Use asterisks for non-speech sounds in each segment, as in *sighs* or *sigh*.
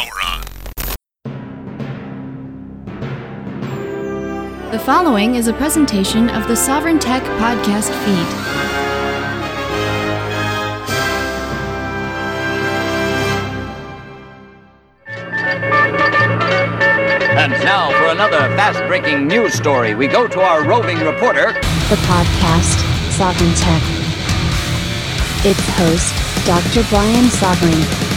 Power on. The following is a presentation of the Sovereign Tech podcast feed. And now for another fast breaking news story, we go to our roving reporter. the podcast Sovereign Tech. Its host, Dr. Brian Sovereign.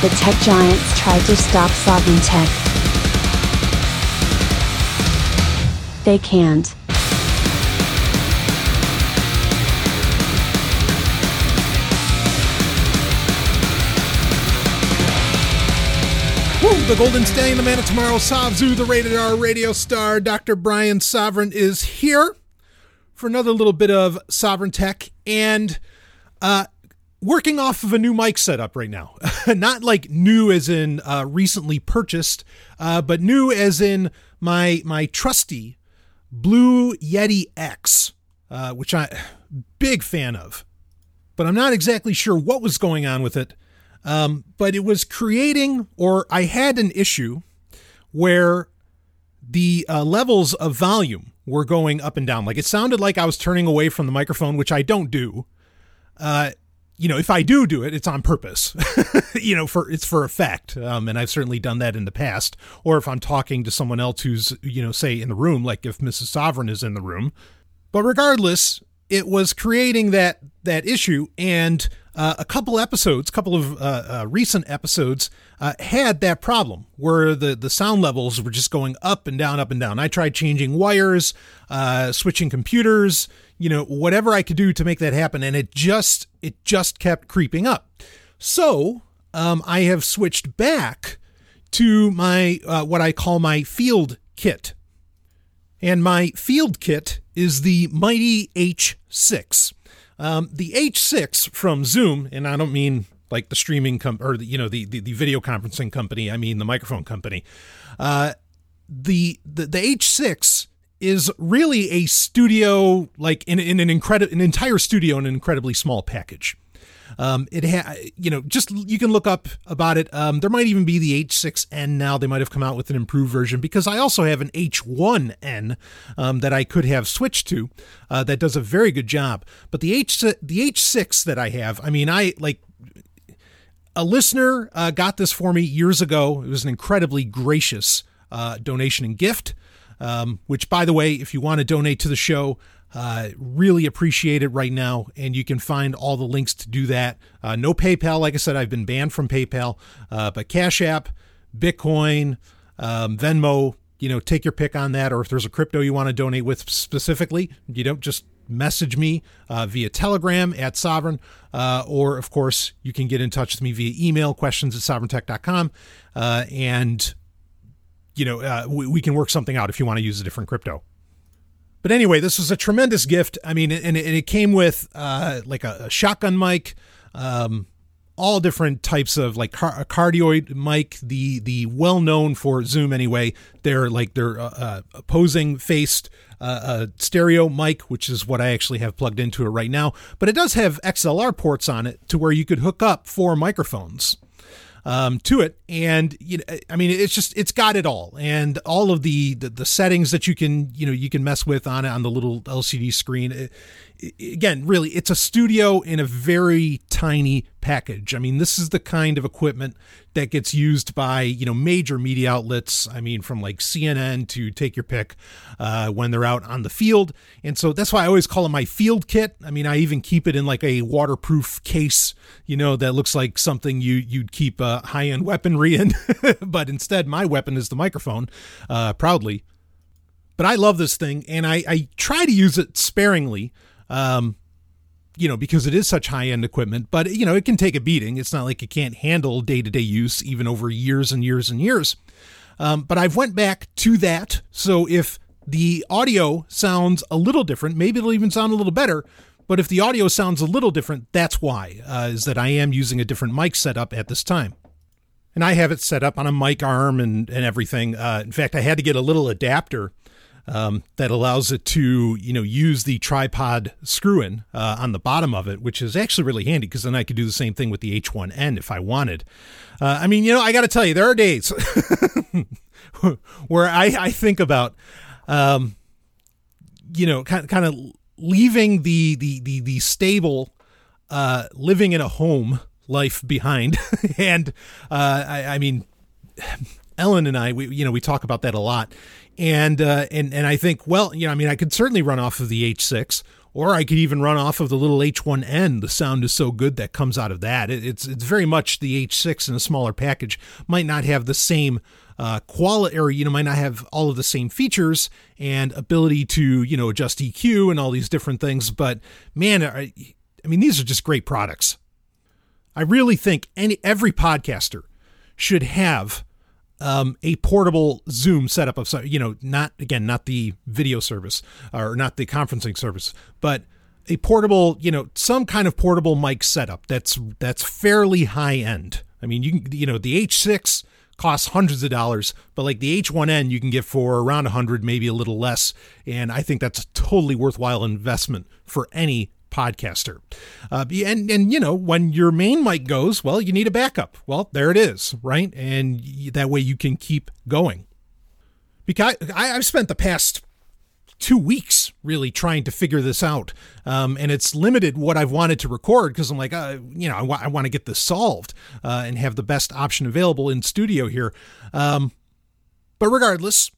The tech giants tried to stop Sovereign Tech. They can't. Woo, the Golden Stallion, the man of tomorrow, Savzu, the rated R radio star, Dr. Brian Sovereign is here for another little bit of Sovereign Tech and uh, working off of a new mic setup right now. *laughs* Not like new as in uh, recently purchased, uh, but new as in my my trusty Blue Yeti X, uh, which I big fan of, but I'm not exactly sure what was going on with it. Um, but it was creating, or I had an issue where the uh, levels of volume were going up and down. Like it sounded like I was turning away from the microphone, which I don't do. You know, if I do do it, it's on purpose. *laughs* you know, for it's for effect, um, and I've certainly done that in the past. Or if I'm talking to someone else who's, you know, say in the room, like if Mrs. Sovereign is in the room. But regardless, it was creating that that issue, and uh, a couple episodes, couple of uh, uh, recent episodes, uh, had that problem where the the sound levels were just going up and down, up and down. I tried changing wires, uh, switching computers, you know, whatever I could do to make that happen, and it just it just kept creeping up. So um, I have switched back to my what I call my field kit. And my field kit is the Mighty H6. Um, the H6 from Zoom, and I don't mean like the streaming com- or the, you know the, the the video conferencing company. I mean the microphone company. Uh, the, the the H6 is really a studio like in, in an incredible an entire studio in an incredibly small package. Um, it ha- you know, just you can look up about it. Um, there might even be the H6N now. They might have come out with an improved version because I also have an H1N um, that I could have switched to uh, that does a very good job. But the H the H6 that I have, I mean, I like a listener uh, got this for me years ago. It was an incredibly gracious uh, donation and gift. Um, which, by the way, if you want to donate to the show, uh, really appreciate it right now. And you can find all the links to do that. Uh, no PayPal. Like I said, I've been banned from PayPal, uh, but Cash App, Bitcoin, um, Venmo, you know, take your pick on that. Or if there's a crypto you want to donate with specifically, you don't just message me uh, via Telegram at Sovereign, uh, or of course, you can get in touch with me via email, questions at sovereigntech.com. Uh, and, you know, uh, we, we can work something out if you want to use a different crypto. But anyway, this was a tremendous gift. I mean, and and it came with uh, like a, a shotgun mic, um, all different types of like car- a cardioid mic. The the well known for Zoom anyway. They're like they're uh, uh, opposing faced uh, uh, stereo mic, which is what I actually have plugged into it right now. But it does have XLR ports on it to where you could hook up four microphones um, to it. And you know, I mean, it's just it's got it all, and all of the, the the settings that you can you know you can mess with on it on the little LCD screen. It- again, really, it's a studio in a very tiny package. I mean, this is the kind of equipment that gets used by you know major media outlets. I mean, from like CNN to take your pick uh, when they're out on the field, and so that's why I always call it my field kit. I mean, I even keep it in like a waterproof case, you know, that looks like something you you'd keep uh, high end weaponry in, *laughs* but instead my weapon is the microphone, uh, proudly. But I love this thing, and I, I try to use it sparingly. Um, you know, because it is such high end equipment, but you know, it can take a beating. It's not like it can't handle day to day use, even over years and years and years. Um, but I've went back to that. So if the audio sounds a little different, maybe it'll even sound a little better. But if the audio sounds a little different, that's why, uh, is that I am using a different mic setup at this time. And I have it set up on a mic arm and, and everything. Uh, in fact, I had to get a little adapter um, that allows it to you know use the tripod screw in uh, on the bottom of it, which is actually really handy because then I could do the same thing with the H1N if I wanted. Uh, I mean, you know, I got to tell you, there are days *laughs* where I, I think about, um, you know, kind kind of leaving the the the the stable, uh, living in a home life behind, *laughs* and uh, I, I mean. Ellen and I, we you know we talk about that a lot, and uh, and and I think, well, you know, I mean, I could certainly run off of the H6, or I could even run off of the little H1N. The sound is so good that comes out of that. It, it's it's very much the H6 in a smaller package. Might not have the same uh, quality, or you know, might not have all of the same features and ability to you know adjust EQ and all these different things. But man, I, I mean, these are just great products. I really think any every podcaster should have um, a portable Zoom setup of you know not again not the video service or not the conferencing service, but a portable you know some kind of portable mic setup that's that's fairly high end. I mean you can you know the H6 costs hundreds of dollars, but like the H1N you can get for around a hundred, maybe a little less, and I think that's a totally worthwhile investment for any podcaster. Uh, and and you know when your main mic goes, well, you need a backup. Well, there it is, right? And that way you can keep going. Because I, I've spent the past two weeks really trying to figure this out. Um, and it's limited what I've wanted to record because I'm like, uh, you know, I, wa- I want to get this solved uh, and have the best option available in studio here. Um, but regardless,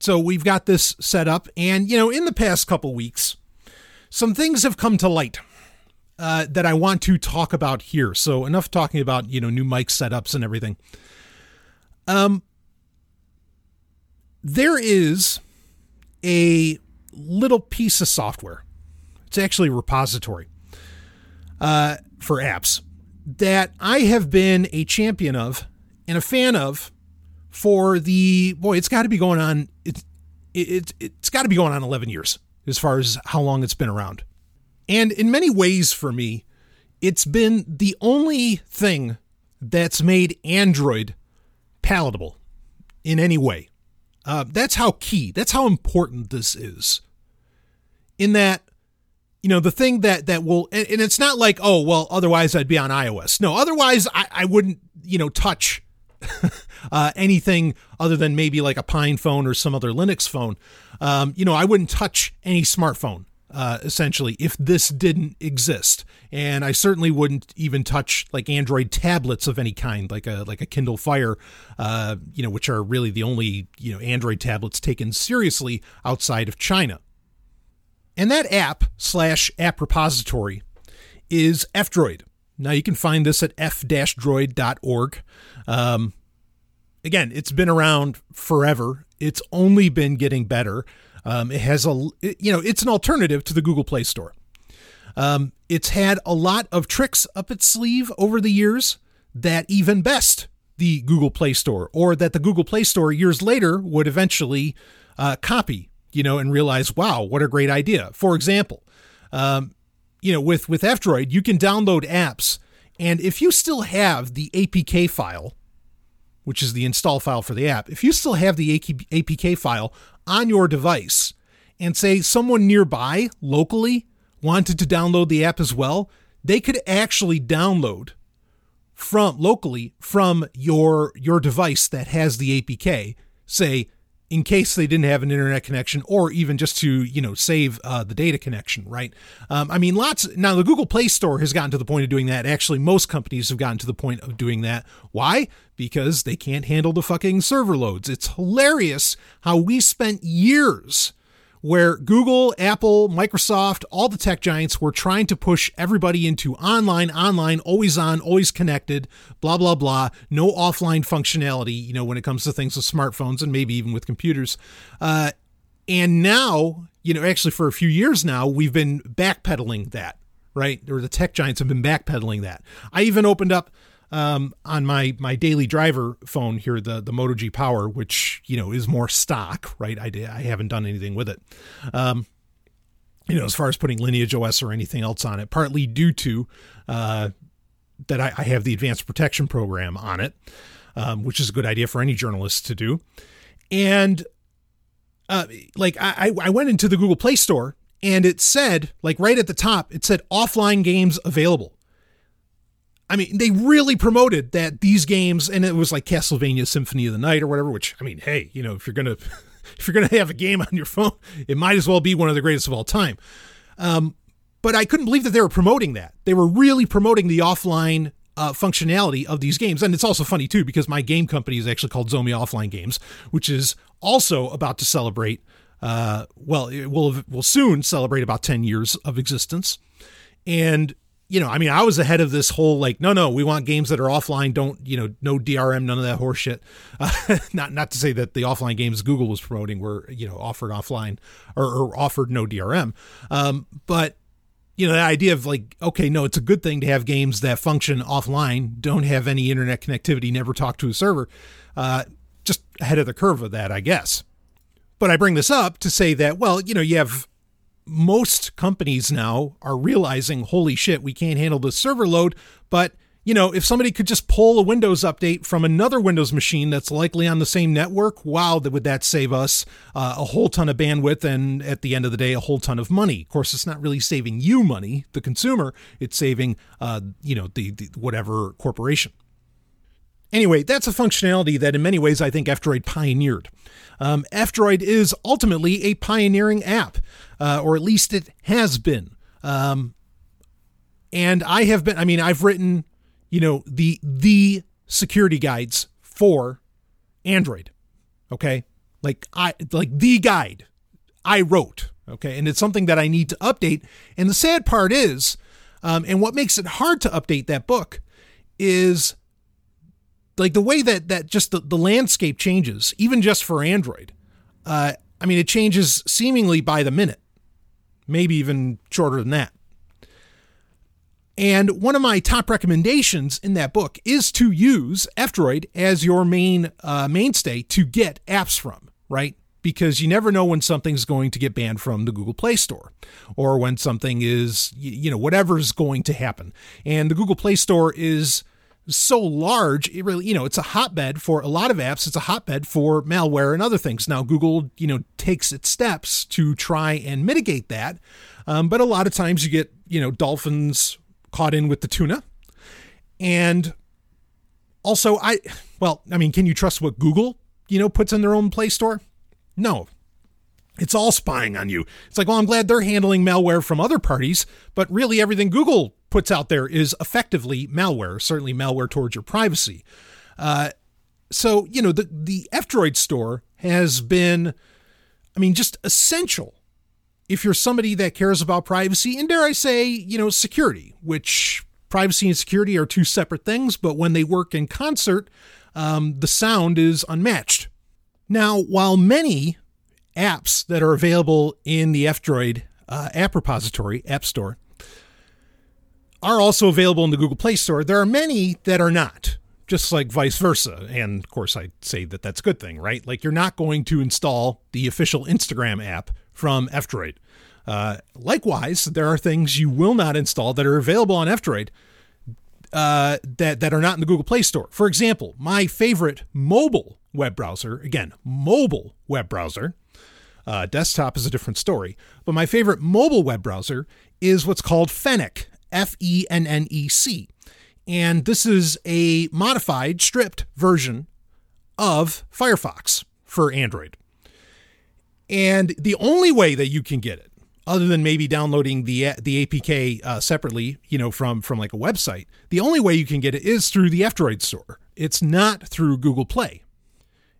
so we've got this set up. And, you know, in the past couple weeks, some things have come to light uh, that I want to talk about here. So enough talking about you know new mic setups and everything. Um, there is a little piece of software. It's actually a repository uh, for apps that I have been a champion of and a fan of for the boy. It's got to be going on. It's it, it, it's got to be going on 11 years as far as how long it's been around. And in many ways, for me, it's been the only thing that's made Android palatable in any way. Uh, that's how key, that's how important this is. In that, you know, the thing that that will, and, and it's not like, oh, well, otherwise I'd be on iOS. No, otherwise I, I wouldn't, you know, touch *laughs* uh, anything other than maybe like a Pine phone or some other Linux phone. Um, you know, I wouldn't touch any smartphone uh, essentially if this didn't exist, and I certainly wouldn't even touch like Android tablets of any kind, like a like a Kindle Fire, uh, you know, which are really the only you know Android tablets taken seriously outside of China. And that app slash app repository is F-Droid. Now you can find this at f-droid.org. Um, again, it's been around forever. It's only been getting better. Um, it has a, you know, it's an alternative to the Google Play Store. Um, it's had a lot of tricks up its sleeve over the years that even best the Google Play Store, or that the Google Play Store years later would eventually uh, copy, you know, and realize, wow, what a great idea. For example, um, you know, with with F-Droid, you can download apps, and if you still have the APK file, which is the install file for the app, if you still have the APK file on your device, and say someone nearby locally wanted to download the app as well, they could actually download from locally from your your device that has the APK, say in case they didn't have an internet connection or even just to you know save uh, the data connection right? Um, i mean lots now the google play store has gotten to the point of doing that. Actually most companies have gotten to the point of doing that. Why? Because they can't handle the fucking server loads. It's hilarious how we spent years where Google, Apple, Microsoft, all the tech giants were trying to push everybody into online, online, always on, always connected, blah, blah, blah. No offline functionality, you know, when it comes to things with smartphones and maybe even with computers. Uh, and now, you know, actually for a few years now, we've been backpedaling that, right? Or the tech giants have been backpedaling that. I even opened up um, on my my daily driver phone here, the the Moto G Power, which you know is more stock, right? I I haven't done anything with it. Um, you know, as far as putting Lineage OS or anything else on it, partly due to uh, that I, I, have the advanced protection program on it, um, which is a good idea for any journalist to do. And uh, like I, I went into the Google Play Store and it said, like right at the top, it said offline games available. I mean, they really promoted that these games, and it was like Castlevania Symphony of the Night or whatever. Which I mean, hey, you know, if you're gonna *laughs* if you're gonna have a game on your phone, it might as well be one of the greatest of all time. Um, but I couldn't believe that they were promoting that. They were really promoting the offline uh, functionality of these games. And it's also funny, too, because my game company is actually called Zomi Offline Games, which is also about to celebrate, uh, well, it will, will soon celebrate about 10 years of existence. And, you know, I mean, I was ahead of this whole like, no, no, we want games that are offline. Don't, you know, no DRM, none of that horseshit. Uh, *laughs* not, not to say that the offline games Google was promoting were, you know, offered offline or, or offered no DRM. Um, but, you know, the idea of like, okay, no, it's a good thing to have games that function offline, don't have any internet connectivity, never talk to a server. Uh, just ahead of the curve of that, I guess. But I bring this up to say that, well, you know, you have most companies now are realizing, holy shit, we can't handle the server load, but you know, if somebody could just pull a Windows update from another Windows machine that's likely on the same network, wow, would that save us uh, a whole ton of bandwidth and at the end of the day, a whole ton of money. Of course, it's not really saving you money, the consumer. It's saving, uh, you know, the, the whatever corporation. Anyway, that's a functionality that in many ways I think F-Droid pioneered. Um, F-Droid is ultimately a pioneering app, uh, or at least it has been. Um, and I have been, I mean, I've written you know, the the security guides for Android. Okay? Like I like the guide I wrote, okay? And it's something that I need to update. And the sad part is um, and what makes it hard to update that book is like the way that that just the, the landscape changes, even just for Android. Uh, I mean, it changes seemingly by the minute, maybe even shorter than that. And one of my top recommendations in that book is to use F-Droid as your main uh, mainstay to get apps from, right? Because you never know when something's going to get banned from the Google Play Store or when something is, you know, whatever's going to happen. And the Google Play Store is so large, it really, you know, it's a hotbed for a lot of apps. It's a hotbed for malware and other things. Now, Google, you know, takes its steps to try and mitigate that. Um, but a lot of times you get, you know, dolphins caught in with the tuna. And also, I, well, I mean, can you trust what Google, you know, puts in their own Play Store? No. It's all spying on you. It's like, well, I'm glad they're handling malware from other parties, but really everything Google puts out there is effectively malware, certainly malware towards your privacy. Uh, so, you know, the, the F Droid store has been, I mean, just essential if you're somebody that cares about privacy and dare I say, you know, security, which privacy and security are two separate things, but when they work in concert, um, the sound is unmatched. Now, while many apps that are available in the F-Droid uh, app repository, App Store, are also available in the Google Play Store, there are many that are not, just like vice versa. And of course, I say that that's a good thing, right? Like you're not going to install the official Instagram app from F-Droid. Uh, likewise, there are things you will not install that are available on F-Droid uh, that, that are not in the Google Play Store. For example, my favorite mobile web browser, again, mobile web browser, uh, desktop is a different story, but my favorite mobile web browser is what's called Fennec, F E N N E C. And this is a modified, stripped version of Firefox for Android. And the only way that you can get it, other than maybe downloading the the APK uh, separately, you know, from from like a website, the only way you can get it is through the F-Droid store. It's not through Google Play.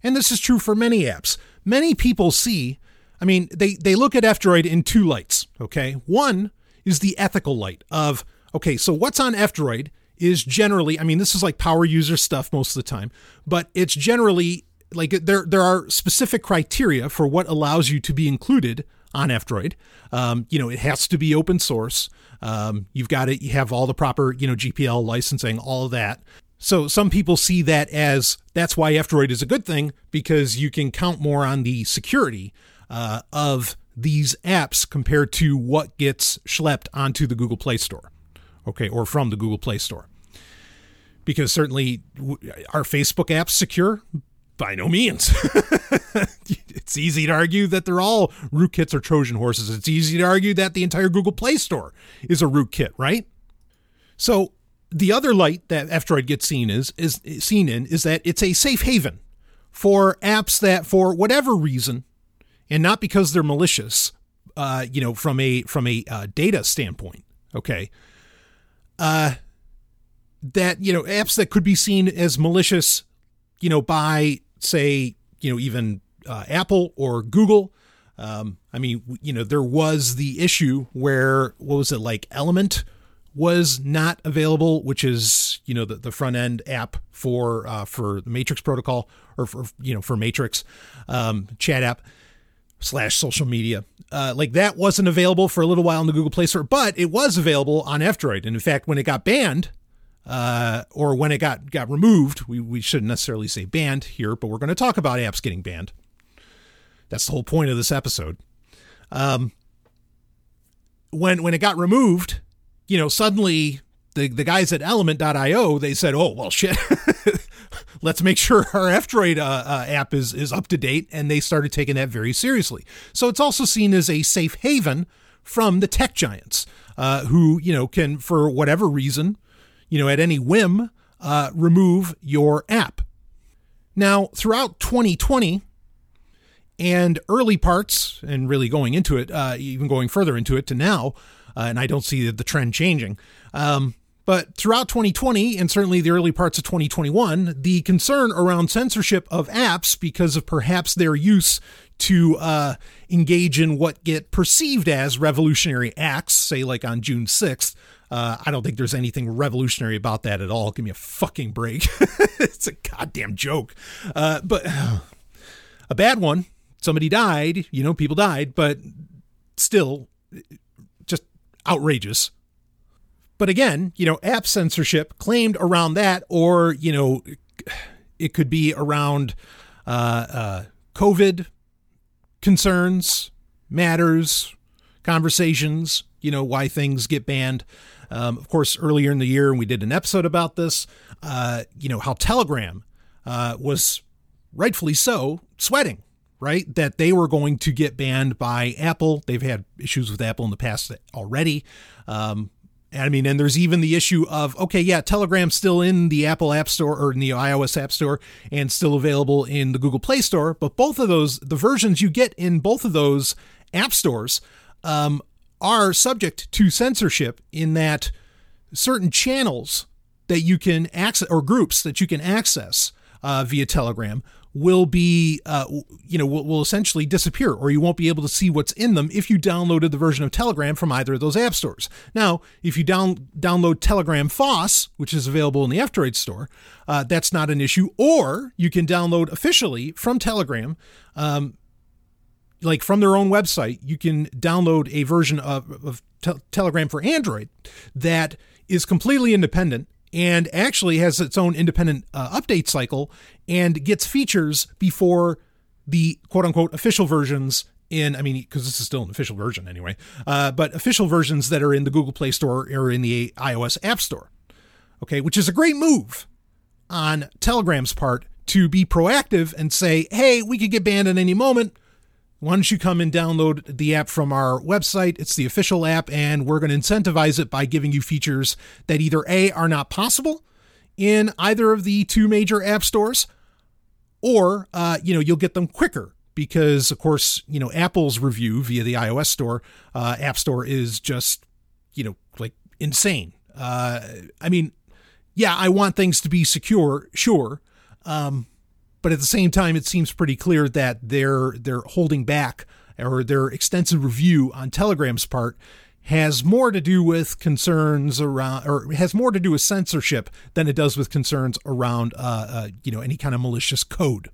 And this is true for many apps. Many people see, I mean, they they look at F-Droid in two lights, okay? One is the ethical light of, okay, so what's on F-Droid is generally, I mean, this is like power user stuff most of the time, but it's generally like there there are specific criteria for what allows you to be included on F-Droid. Um, you know, it has to be open source. Um, you've got to you have all the proper you know GPL licensing, all that. So some people see that as that's why F-Droid is a good thing because you can count more on the security uh, of these apps compared to what gets schlepped onto the Google Play Store, okay, or from the Google Play Store. Because certainly, are Facebook apps secure? By no means. *laughs* it's easy to argue that they're all rootkits or Trojan horses. It's easy to argue that the entire Google Play Store is a rootkit, right? So the other light that F-Droid gets seen is is seen in is that it's a safe haven for apps that, for whatever reason, and not because they're malicious, uh, you know, from a from a uh, data standpoint, okay, uh, that you know apps that could be seen as malicious, you know, by say, you know, even uh, Apple or Google. Um, I mean, you know, there was the issue where what was it like Element was not available, which is you know the, the front end app for uh, for the Matrix protocol or for you know for Matrix um, chat app slash social media. Uh, like that wasn't available for a little while in the Google Play Store, but it was available on F-Droid. And in fact, when it got banned, uh, or when it got got removed, we, we shouldn't necessarily say banned here, but we're going to talk about apps getting banned. That's the whole point of this episode. Um, when when it got removed, you know, suddenly the, the guys at element.io, they said, oh, well, shit, *laughs* let's make sure *laughs* our F-Droid uh, uh, app is, is up to date. And they started taking that very seriously. So it's also seen as a safe haven from the tech giants uh, who, you know, can, for whatever reason, you know, at any whim, uh, remove your app. Now, throughout 2020, and early parts, and really going into it, uh, even going further into it to now, uh, and I don't see the trend changing. Um, but throughout 2020 and certainly the early parts of 2021, the concern around censorship of apps because of perhaps their use to uh, engage in what get perceived as revolutionary acts, say like on June 6th. Uh, I don't think there's anything revolutionary about that at all. Give me a fucking break. *laughs* it's a goddamn joke. Uh, but *sighs* a bad one. Somebody died, you know, people died, but still just outrageous. But again, you know, app censorship claimed around that, or, you know, it could be around uh, uh, COVID concerns, matters, conversations, you know, why things get banned. Um, of course, earlier in the year, we did an episode about this, uh, you know, how Telegram uh, was rightfully so sweating right? That they were going to get banned by Apple. They've had issues with Apple in the past already. Um, I mean, and there's even the issue of okay, yeah, Telegram's still in the Apple App Store or in the iOS App Store and still available in the Google Play Store. But both of those, the versions you get in both of those app stores, um, are subject to censorship in that certain channels that you can access or groups that you can access uh, via Telegram will be, uh, you know, will, will essentially disappear, or you won't be able to see what's in them if you downloaded the version of Telegram from either of those app stores. Now, if you down download Telegram FOSS, which is available in the F-Droid store, uh, that's not an issue. Or you can download officially from Telegram. Um, like from their own website, you can download a version of, of te- Telegram for Android that is completely independent and actually has its own independent uh, update cycle and gets features before the quote unquote official versions in, I mean, because this is still an official version anyway, uh, but official versions that are in the Google Play Store or in the iOS App Store. Okay, which is a great move on Telegram's part to be proactive and say, hey, we could get banned at any moment why don't you come and download the app from our website? It's the official app, and we're going to incentivize it by giving you features that either A, are not possible in either of the two major app stores, or, uh, you know, you'll get them quicker because, of course, you know, Apple's review via the iOS store, uh, App Store is just, you know, like insane. Uh, I mean, yeah, I want things to be secure, sure. Um, but at the same time, it seems pretty clear that they're they're holding back or their extensive review on Telegram's part has more to do with concerns around, or has more to do with censorship than it does with concerns around, uh, uh, you know, any kind of malicious code.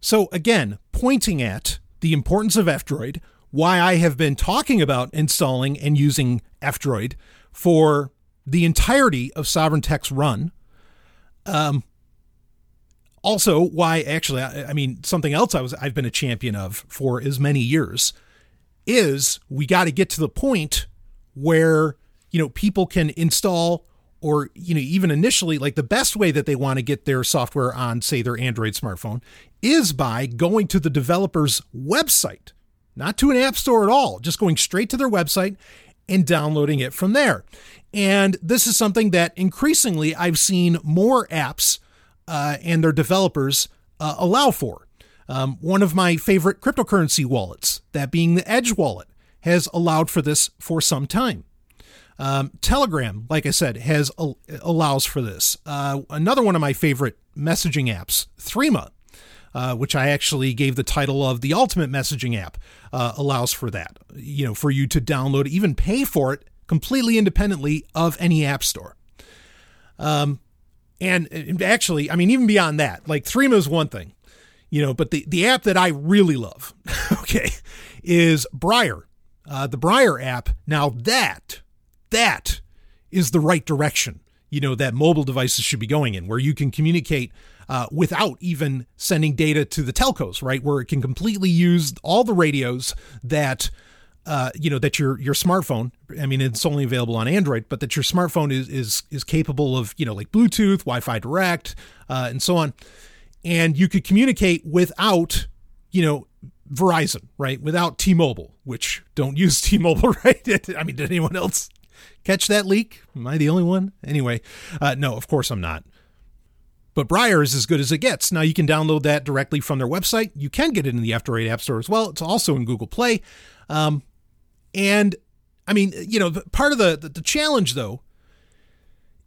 So again, pointing at the importance of F-Droid, why I have been talking about installing and using F-Droid for the entirety of Sovereign Tech's run. Um, also why actually I, I, mean something else I was I've been a champion of for as many years is we got to get to the point where you know people can install or you know even initially like the best way that they want to get their software on say their android smartphone is by going to the developer's website not to an app store at all just going straight to their website and downloading it from there. And this is something that increasingly i've seen more apps uh, and their developers uh, allow for um, one of my favorite cryptocurrency wallets that being the edge wallet has allowed for this for some time um, Telegram, like I said, has allows for this. Uh, another one of my favorite messaging apps, Threema, uh, which I actually gave the title of the ultimate messaging app, uh, allows for that. You know, for you to download, even pay for it completely independently of any app store. Um, and, actually, I mean, even beyond that, like Threema is one thing, you know, but the the app that I really love, *laughs* okay, is Briar. Uh, the Briar app. Now that that is the right direction, you know, that mobile devices should be going in, where you can communicate uh, without even sending data to the telcos, right? Where it can completely use all the radios that. Uh, you know that your your smartphone. I mean, it's only available on Android, but that your smartphone is is is capable of you know like Bluetooth, Wi-Fi Direct, uh, and so on, and you could communicate without you know Verizon, right? Without T-Mobile, which don't use *laughs* T-Mobile, right? *laughs* I mean, did anyone else catch that leak? Am I the only one? Anyway, uh, no, of course I'm not. But Briar is as good as it gets. Now you can download that directly from their website. You can get it in the F-Droid App Store as well. It's also in Google Play. Um, and I mean, you know, part of the, the, the challenge though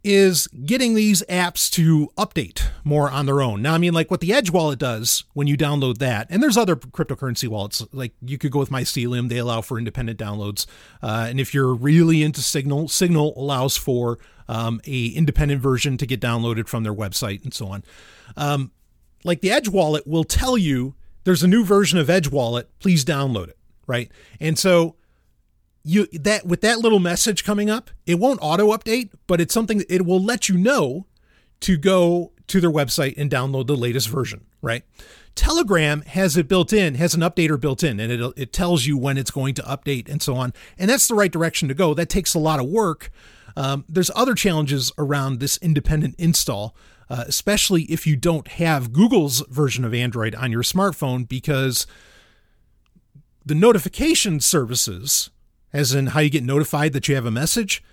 is getting these apps to update more on their own. Now, I mean, like what the Edge wallet does when you download that, and there's other cryptocurrency wallets, like you could go with Mycelium, they allow for independent downloads. Uh, and if you're really into Signal, Signal allows for um, a independent version to get downloaded from their website and so on. Um, like the Edge wallet will tell you there's a new version of Edge wallet, please download it, right? And so you that with that little message coming up, it won't auto update, but it's something it will let you know to go to their website and download the latest version, right? Telegram has it built in, has an updater built in, and it it tells you when it's going to update and so on. And that's the right direction to go. That takes a lot of work. Um, there's other challenges around this independent install, uh, especially if you don't have Google's version of Android on your smartphone, because the notification services as in how you get notified that you have a message,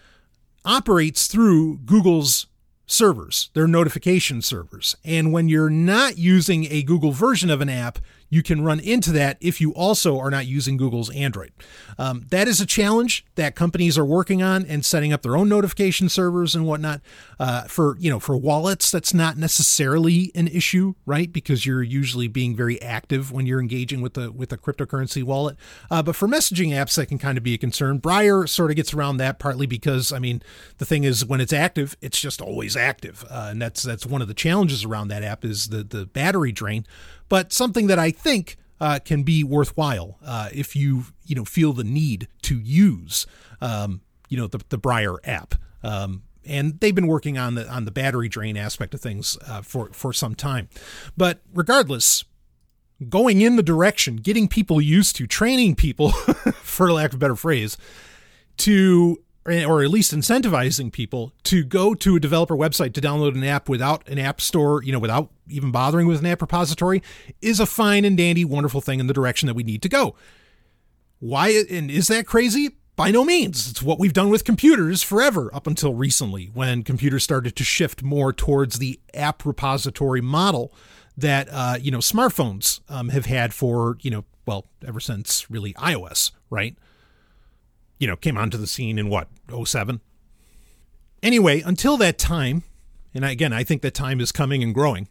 operates through Google's servers, their notification servers. And when you're not using a Google version of an app, you can run into that if you also are not using Google's Android. Um, that is a challenge that companies are working on and setting up their own notification servers and whatnot. Uh, for you know, for wallets, that's not necessarily an issue, right? Because you're usually being very active when you're engaging with a with a cryptocurrency wallet. Uh, but for messaging apps, that can kind of be a concern. Briar sort of gets around that partly because I mean, the thing is when it's active, it's just always active, uh, and that's that's one of the challenges around that app is the the battery drain but something that I think uh, can be worthwhile uh, if you you know feel the need to use um, you know the the Briar app. Um, and they've been working on the on the battery drain aspect of things uh, for for some time. But regardless, going in the direction, getting people used to training people, *laughs* for lack of a better phrase, to or at least incentivizing people to go to a developer website to download an app without an app store, you know, without even bothering with an app repository is a fine and dandy, wonderful thing in the direction that we need to go. Why and is that crazy? By no means. It's what we've done with computers forever up until recently when computers started to shift more towards the app repository model that uh, you know smartphones um, have had for you know well ever since really iOS, right? You know, came onto the scene in what, 07? Anyway, until that time, and again, I think that time is coming and growing.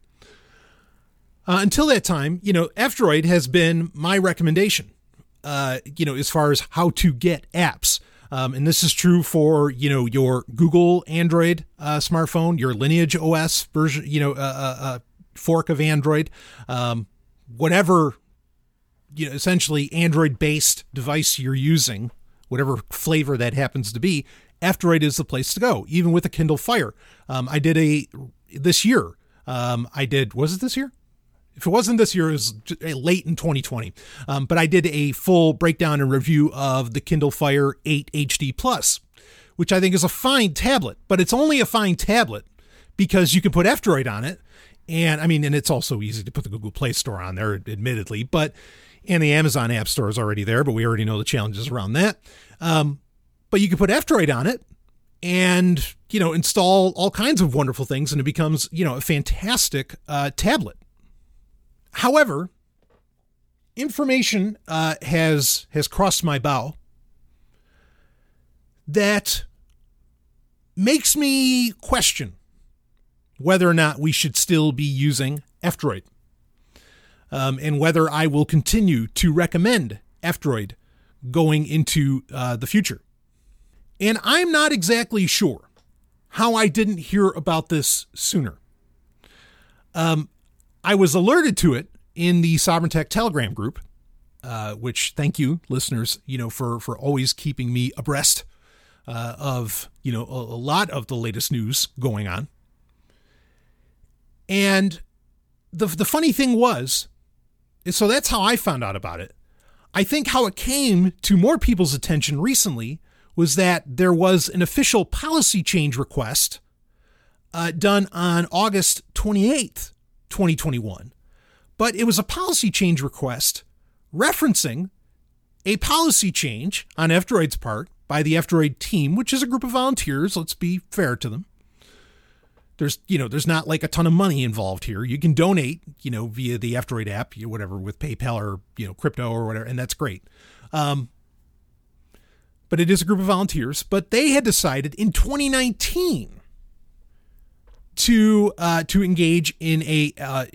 Uh, until that time, you know, F-Droid has been my recommendation, uh, you know, as far as how to get apps. Um, and this is true for, you know, your Google Android uh, smartphone, your Lineage OS version, you know, uh, uh, uh, fork of Android, um, whatever, you know, essentially Android based device you're using whatever flavor that happens to be, F-Droid is the place to go, even with a Kindle Fire. Um, I did a, this year, um, I did, was it this year? If it wasn't this year, it was late in 2020. Um, but I did a full breakdown and review of the Kindle Fire 8 HD Plus, which I think is a fine tablet, but it's only a fine tablet because you can put Droid on it. And I mean, and it's also easy to put the Google Play Store on there, admittedly, but and the Amazon App Store is already there, but we already know the challenges around that. Um, but you can put F Droid on it and, you know, install all kinds of wonderful things and it becomes, you know, a fantastic uh, tablet. However, information uh, has has crossed my bow that makes me question whether or not we should still be using F-Droid um, and whether I will continue to recommend F-Droid going into uh, the future. And I'm not exactly sure how I didn't hear about this sooner. Um, I was alerted to it in the Sovereign Tech Telegram group, uh, which thank you, listeners, you know, for for always keeping me abreast uh, of you know a, a lot of the latest news going on. And the the funny thing was, so that's how I found out about it. I think how it came to more people's attention recently was that there was an official policy change request uh, done on August 28th, 2021 but it was a policy change request referencing a policy change on F Droid's part by the F Droid team, which is a group of volunteers. Let's be fair to them. There's, you know, there's not like a ton of money involved here. You can donate, you know, via the F Droid app, you know, whatever, with PayPal or you know, crypto or whatever, and that's great. Um, but it is a group of volunteers. But they had decided in 2019 to uh, to engage in a uh,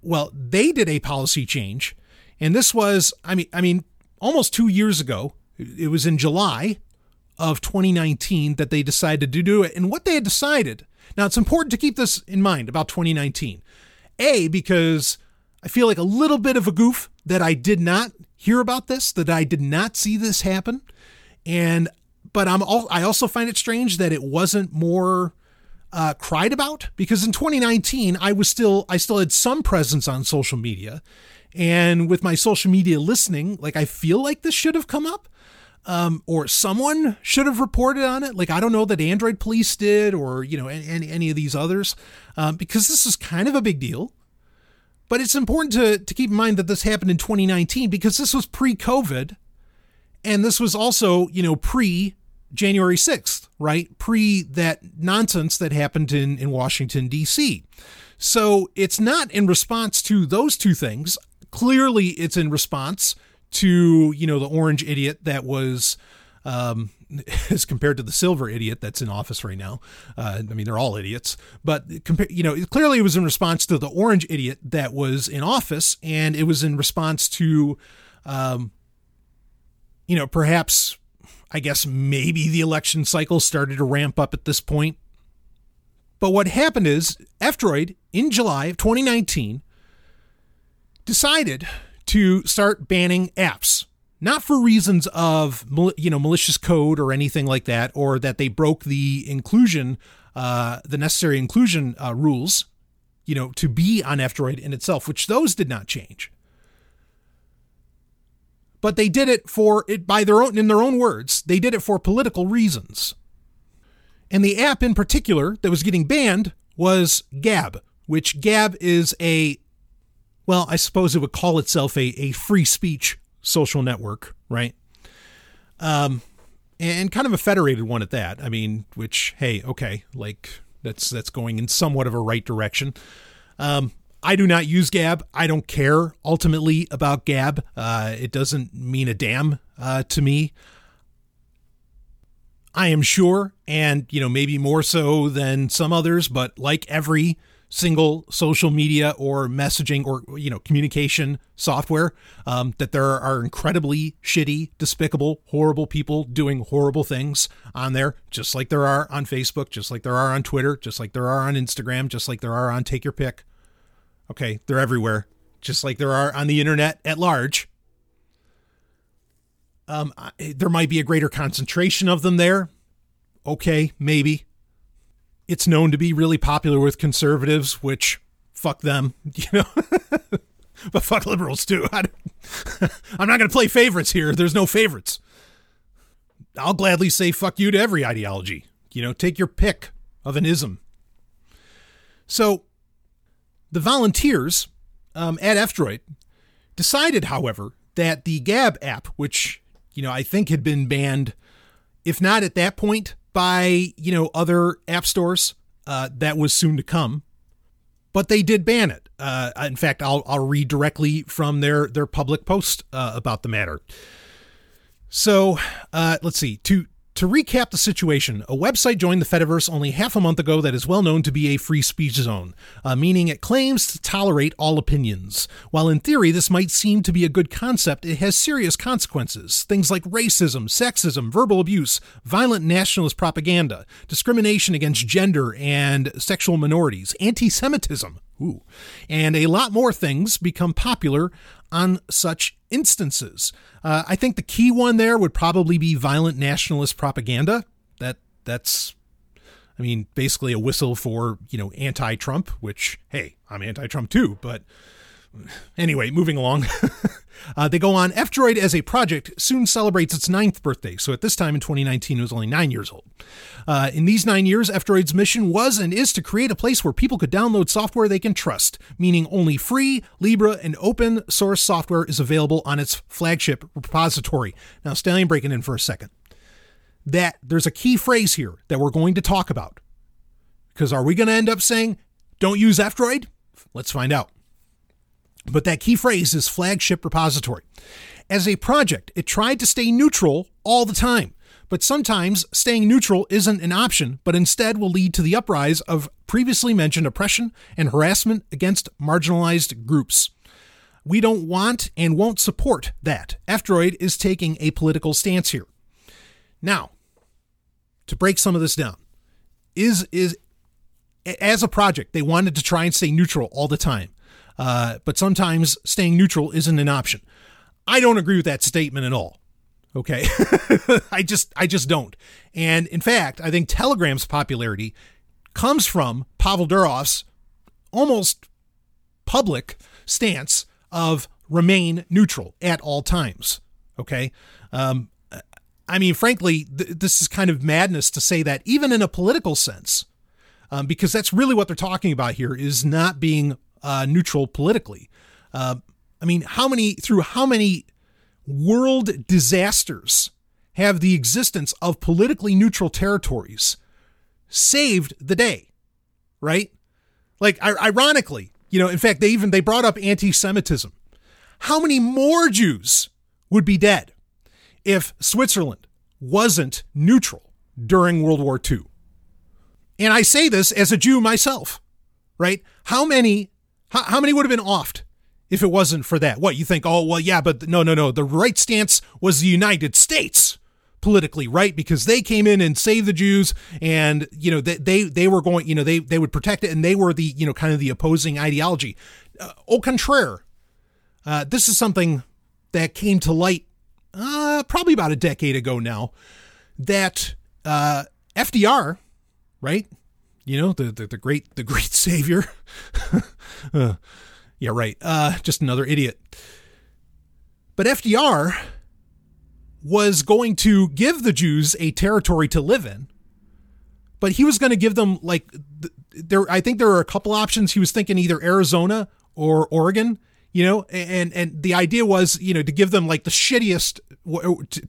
well, they did a policy change, and this was, I mean, I mean, almost two years ago. It was in July of 2019 that they decided to do it. And what they had decided, now it's important to keep this in mind about 2019. A, because I feel like a little bit of a goof that I did not hear about this, that I did not see this happen. And, but I'm all, I also find it strange that it wasn't more uh, cried about because in 2019 I was still I still had some presence on social media, and with my social media listening, like I feel like this should have come up. Um, or someone should have reported on it. Like I don't know that Android Police did, or you know any any of these others, um, because this is kind of a big deal. But it's important to to keep in mind that this happened in 2019 because this was pre-COVID, and this was also you know pre January 6th, right? Pre that nonsense that happened in, in Washington, D.C. So it's not in response to those two things. Clearly, it's in response to, you know, the orange idiot that was. Um, *laughs* as compared to the silver idiot that's in office right now. Uh, I mean, they're all idiots, but compa- you know, clearly it was in response to the orange idiot that was in office, and it was in response to, um, you know, perhaps I guess maybe the election cycle started to ramp up at this point. But what happened is F Droid in July of 2019 decided to start banning apps, not for reasons of you know malicious code or anything like that, or that they broke the inclusion, uh, the necessary inclusion uh, rules, you know, to be on F Droid in itself, which those did not change. But they did it for it by their own in their own words they did it for political reasons. And the app in particular that was getting banned was gab which gab is a well i suppose it would call itself a, a free speech social network right um and kind of a federated one at that i mean which hey okay like that's that's going in somewhat of a right direction um I do not use Gab. I don't care ultimately about Gab. Uh, it doesn't mean a damn uh, to me. I am sure, and you know, maybe more so than some others, but like every single social media or messaging or you know communication software um, that there are incredibly shitty despicable horrible people doing horrible things on there just like there are on facebook just like there are on twitter just like there are on instagram just like there are on take your pick Okay, they're everywhere, just like there are on the internet at large. Um, there might be a greater concentration of them there. Okay, maybe. It's known to be really popular with conservatives, which fuck them, *laughs* you know. but fuck liberals too. I am *laughs* not going to play favorites here. There's no favorites. I'll gladly say fuck you to every ideology. You know, take your pick of an ism. So, the volunteers um, at F-Droid decided, however, that the Gab app, which you know I think had been banned, if not at that point by you know other app stores, uh, that was soon to come, but they did ban it. Uh, in fact, I'll I'll read directly from their their public post uh, about the matter. So uh, let's see to to recap the situation, a website joined the Fediverse only half a month ago that is well known to be a free speech zone, uh, meaning it claims to tolerate all opinions. While in theory this might seem to be a good concept, it has serious consequences. Things like racism, sexism, verbal abuse, violent nationalist propaganda, discrimination against gender and sexual minorities, anti Semitism, And a lot more things become popular on such instances. Uh, I think the key one there would probably be violent nationalist propaganda. That that's, I mean, basically a whistle for you know anti-Trump. Which hey, I'm anti-Trump too. But anyway, moving along. *laughs* Uh, they go on. F-Droid as a project soon celebrates its ninth birthday, so at this time in 2019, it was only nine years old. Uh, in these nine years, F-Droid's mission was and is to create a place where people could download software they can trust, meaning only free, Libre, and open source software is available on its flagship repository. Now, Stallion breaking in for a second. That there's a key phrase here that we're going to talk about. Because are we going to end up saying, don't use F-Droid? Let's find out. But that key phrase is flagship repository. As a project, it tried to stay neutral all the time. But sometimes staying neutral isn't an option, but instead will lead to the uprise of previously mentioned oppression and harassment against marginalized groups. We don't want and won't support that. F-Droid is taking a political stance here. Now, to break some of this down, is is as a project, they wanted to try and stay neutral all the time. Uh, but sometimes staying neutral isn't an option. I don't agree with that statement at all. Okay. *laughs* I just I just don't. And in fact, I think Telegram's popularity comes from Pavel Durov's almost public stance of remain neutral at all times. Okay. Um, I mean, frankly, th- this is kind of madness to say that, even in a political sense, um, because that's really what they're talking about here is not being uh, neutral politically. Uh, I mean, how many through how many world disasters have the existence of politically neutral territories saved the day, right? Like, ironically, you know, in fact, they even they brought up anti-Semitism. How many more Jews would be dead if Switzerland wasn't neutral during World War II? And I say this as a Jew myself, right? How many how, how many would have been offed if it wasn't for that? What you think? Oh, well, yeah, but no, no, no. The right stance was the United States politically, right? Because they came in and saved the Jews, and you know they they, they were going, you know, they they would protect it, and they were the you know kind of the opposing ideology. Uh, au contraire, uh, this is something that came to light uh, probably about a decade ago now. That uh, FDR, right? You know, the, the, the great, the great *laughs* savior. *laughs* uh, yeah, right. Uh, just another idiot. But FDR was going to give the Jews a territory to live in, but he was going to give them like there. I think there are a couple options. He was thinking either Arizona or Oregon. You know, and and the idea was you know to give them like the shittiest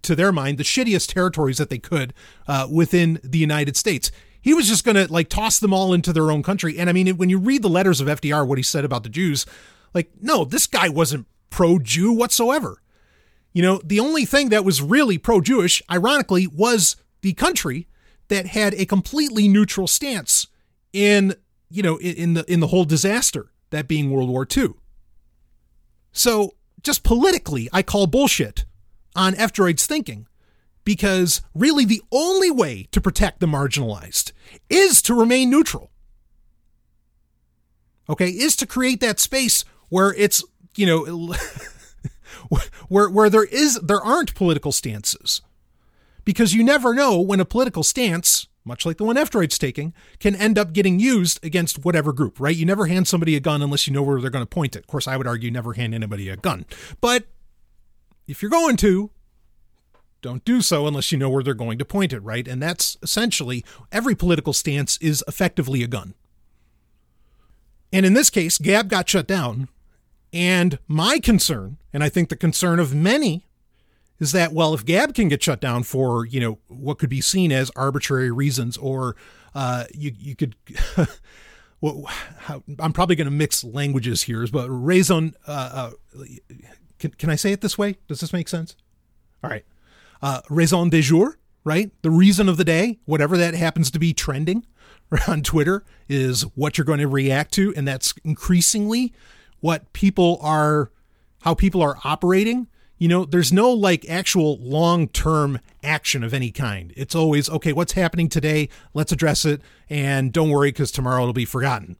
to their mind the shittiest territories that they could uh, within the United States he was just going to like toss them all into their own country. And I mean, when you read the letters of FDR, what he said about the Jews, like, no, this guy wasn't pro Jew whatsoever. You know, the only thing that was really pro Jewish, ironically, was the country that had a completely neutral stance in, you know, in the in the whole disaster, that being World War II. So just politically, I call bullshit on F-Droid's thinking because really the only way to protect the marginalized is to remain neutral. Okay, is to create that space where it's, you know, *laughs* where where there is there aren't political stances. Because you never know when a political stance, much like the one F-Droid's taking, can end up getting used against whatever group, right? You never hand somebody a gun unless you know where they're going to point it. Of course, I would argue never hand anybody a gun. But if you're going to, don't do so unless you know where they're going to point it, right? And that's essentially every political stance is effectively a gun. And in this case, Gab got shut down. And my concern, and I think the concern of many, is that well, if Gab can get shut down for you know what could be seen as arbitrary reasons, or uh, you you could. *laughs* well, how, I'm probably going to mix languages here, but raison. Uh, uh, can, can I say it this way? Does this make sense? All right. Uh, raison de jour, right? The reason of the day, whatever that happens to be trending *laughs* on Twitter, is what you're going to react to. And that's increasingly what people are, how people are operating. You know, there's no like actual long term action of any kind. It's always, okay, what's happening today? Let's address it. And don't worry, because tomorrow it'll be forgotten.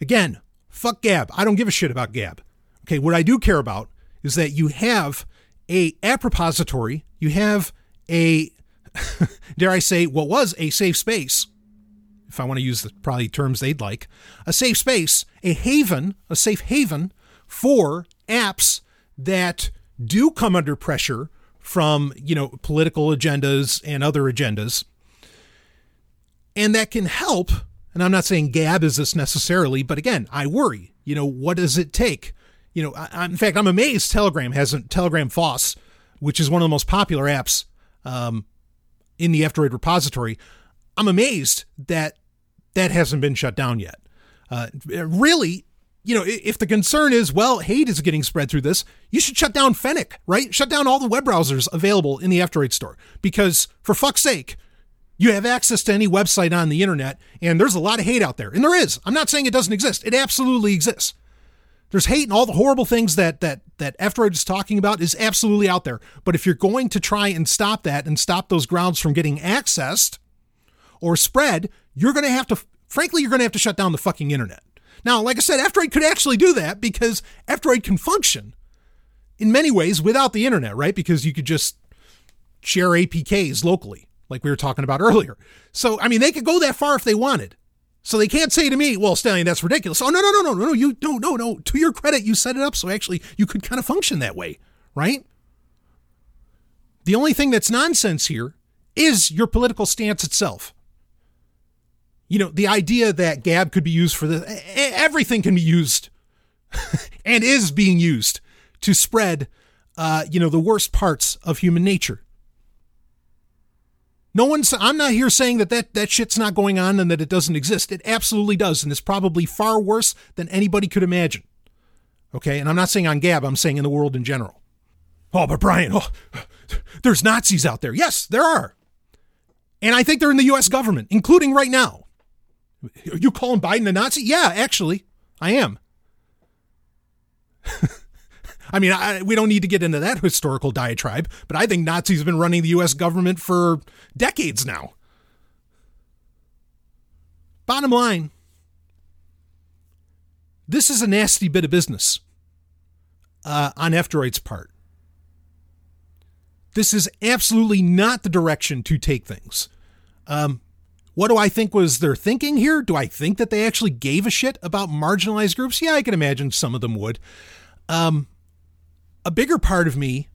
Again, fuck Gab. I don't give a shit about Gab. Okay, what I do care about is that you have a app repository, you have a *laughs* dare I say what was a safe space, if I want to use the probably terms they'd like, a safe space, a haven, a safe haven for apps that do come under pressure from, you know, political agendas and other agendas. And that can help, and I'm not saying Gab is this necessarily, but again, I worry, you know, what does it take you know, I, in fact, I'm amazed Telegram hasn't Telegram FOSS, which is one of the most popular apps um, in the F-Droid repository. I'm amazed that that hasn't been shut down yet. Uh, really, you know, if the concern is, well, hate is getting spread through this, you should shut down Fennec, right? Shut down all the web browsers available in the F-Droid store. Because for fuck's sake, you have access to any website on the internet, and there's a lot of hate out there. And there is. I'm not saying it doesn't exist. It absolutely exists. There's hate and all the horrible things that that that F-Droid is talking about is absolutely out there. But if you're going to try and stop that and stop those grounds from getting accessed or spread, you're going to have to frankly you're going to have to shut down the fucking internet. Now, like I said, F-Droid could actually do that because F-Droid can function in many ways without the internet, right? Because you could just share APKs locally, like we were talking about earlier. So, I mean, they could go that far if they wanted. So they can't say to me, well, Stallion, that's ridiculous. Oh, no, no, no, no, no, no, you, no, no, no. To your credit, you set it up so actually you could kind of function that way, right? The only thing that's nonsense here is your political stance itself. You know, the idea that Gab could be used for this, everything can be used *laughs* and is being used to spread, uh, you know, the worst parts of human nature. No one's, I'm not here saying that, that that shit's not going on and that it doesn't exist. It absolutely does. And it's probably far worse than anybody could imagine. Okay. And I'm not saying on Gab, I'm saying in the world in general. Oh, but Brian, oh, there's Nazis out there. Yes, there are. And I think they're in the U.S. government, including right now. Are you calling Biden a Nazi? Yeah, actually, I am. *laughs* I mean, I, we don't need to get into that historical diatribe, but I think Nazis have been running the U.S. government for decades now. Bottom line this is a nasty bit of business uh, on F-Droid's part. This is absolutely not the direction to take things. Um, what do I think was their thinking here? Do I think that they actually gave a shit about marginalized groups? Yeah, I can imagine some of them would. Um, a bigger part of me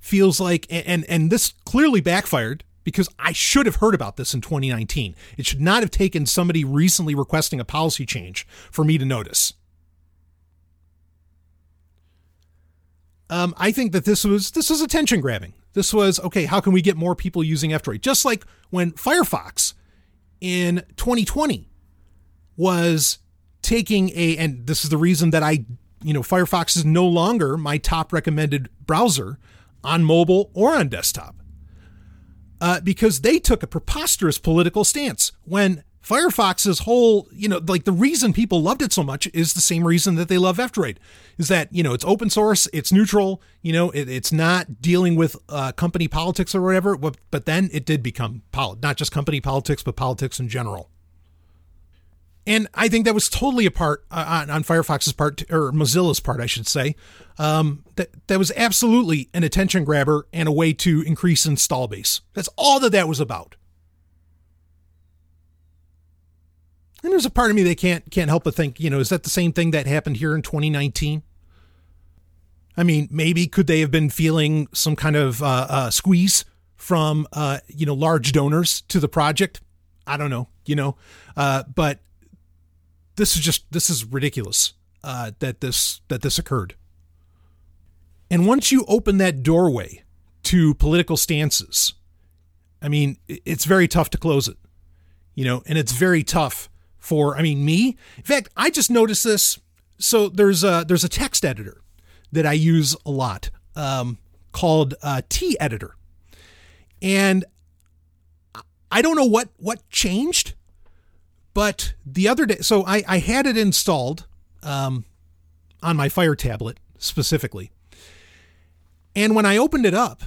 feels like and and this clearly backfired because I should have heard about this in 2019. It should not have taken somebody recently requesting a policy change for me to notice. Um, I think that this was this was attention grabbing. This was okay. How can we get more people using F-Droid? Just like when Firefox in 2020 was taking a, and this is the reason that I you know, Firefox is no longer my top recommended browser on mobile or on desktop. Uh, because they took a preposterous political stance when Firefox's whole, you know, like the reason people loved it so much is the same reason that they love F-Droid, is that you know it's open source, it's neutral, you know, it, it's not dealing with uh, company politics or whatever. But, then it did become pol- not just company politics, but politics in general. And I think that was totally a part uh, on, on, Firefox's part, or Mozilla's part, I should say. Um, that that was absolutely an attention grabber and a way to increase install base. That's all that that was about. And there's a part of me that can't can't help but think, you know, is that the same thing that happened here in 2019? I mean, maybe could they have been feeling some kind of uh, uh, squeeze from uh, you know large donors to the project? I don't know, you know, uh, but this is just this is ridiculous uh, that this that this occurred. And once you open that doorway to political stances, I mean, it's very tough to close it, you know, and it's very tough for I mean me. In fact, I just noticed this. So there's a there's a text editor that I use a lot um, called uh, T Editor, and I don't know what what changed, but the other day, so I I had it installed um, on my Fire tablet specifically, and when I opened it up,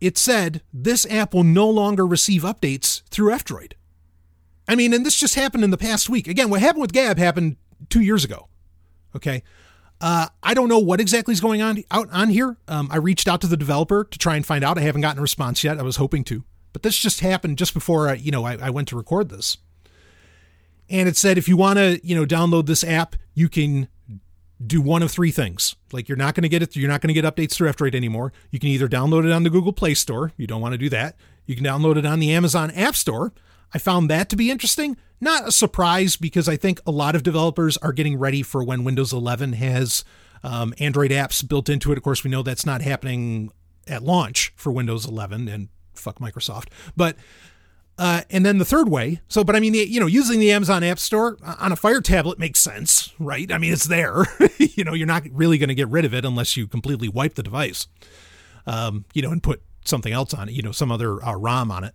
it said this app will no longer receive updates through F-Droid. I mean, and this just happened in the past week. Again, what happened with Gab happened two years ago. Okay. Uh, I don't know what exactly is going on out on here. Um, I reached out to the developer to try and find out. I haven't gotten a response yet. I was hoping to, but this just happened just before I, you know I, I went to record this. And it said if you want to you know download this app, you can do one of three things. Like you're not going to get it, you're not going to get updates through F-Droid anymore. You can either download it on the Google Play Store. You don't want to do that. You can download it on the Amazon App Store. I found that to be interesting. Not a surprise because I think a lot of developers are getting ready for when Windows 11 has um, Android apps built into it. Of course, we know that's not happening at launch for Windows 11 and fuck Microsoft. But uh, and then the third way, so but I mean, you know, using the Amazon App Store on a Fire tablet makes sense, right? I mean, it's there. *laughs* you know, you're not really going to get rid of it unless you completely wipe the device, um, you know, and put something else on it, you know, some other uh, ROM on it.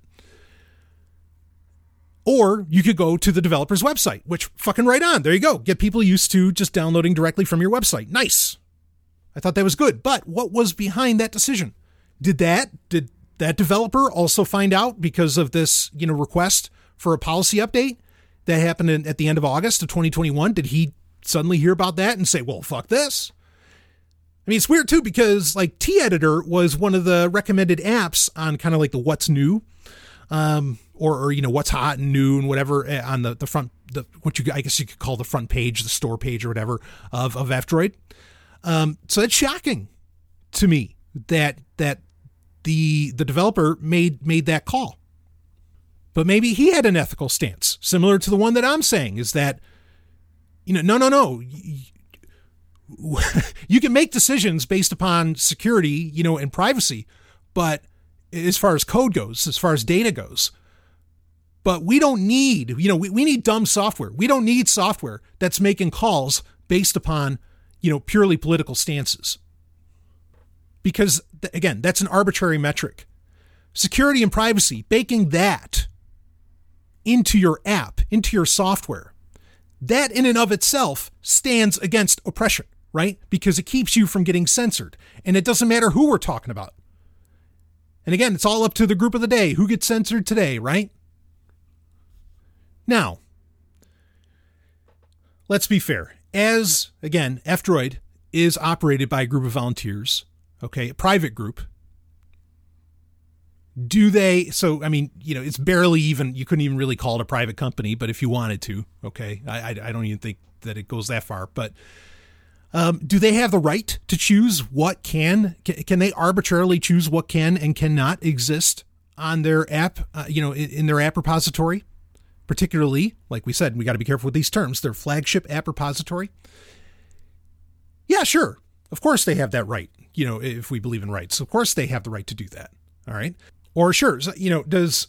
Or you could go to the developer's website, which fucking right on. There you go. Get people used to just downloading directly from your website. Nice. I thought that was good. But what was behind that decision? Did that did that developer also find out because of this, you know, request for a policy update that happened in, at the end of August of 2021? Did he suddenly hear about that and say, "Well, fuck this"? I mean, it's weird too because like T Editor was one of the recommended apps on kind of like the what's new um, or, or you know what's hot and new and whatever eh, on the the front the what you I guess you could call the front page, the store page or whatever of of F-Droid. Um, so that's shocking to me that that the the developer made made that call. But maybe he had an ethical stance similar to the one that I'm saying is that you know no no no *laughs* you can make decisions based upon security, you know, and privacy, but as far as code goes, as far as data goes. But we don't need, you know, we, we need dumb software. We don't need software that's making calls based upon, you know, purely political stances. Because, again, that's an arbitrary metric. Security and privacy, baking that into your app, into your software, that in and of itself stands against oppression, right? Because it keeps you from getting censored. And it doesn't matter who we're talking about. And again, it's all up to the group of the day. Who gets censored today, right? Now, let's be fair. As, again, F-Droid is operated by a group of volunteers, okay, a private group. Do they, so, I mean, you know, it's barely even, you couldn't even really call it a private company, but if you wanted to, okay, I, I, I don't even think that it goes that far, but um, do they have the right to choose what can, can they arbitrarily choose what can and cannot exist on their app, uh, you know, in, in their app repository? Particularly, like we said, we got to be careful with these terms, their flagship app repository. Yeah, sure. Of course they have that right, you know, if we believe in rights. Of course they have the right to do that. All right. Or sure, you know, does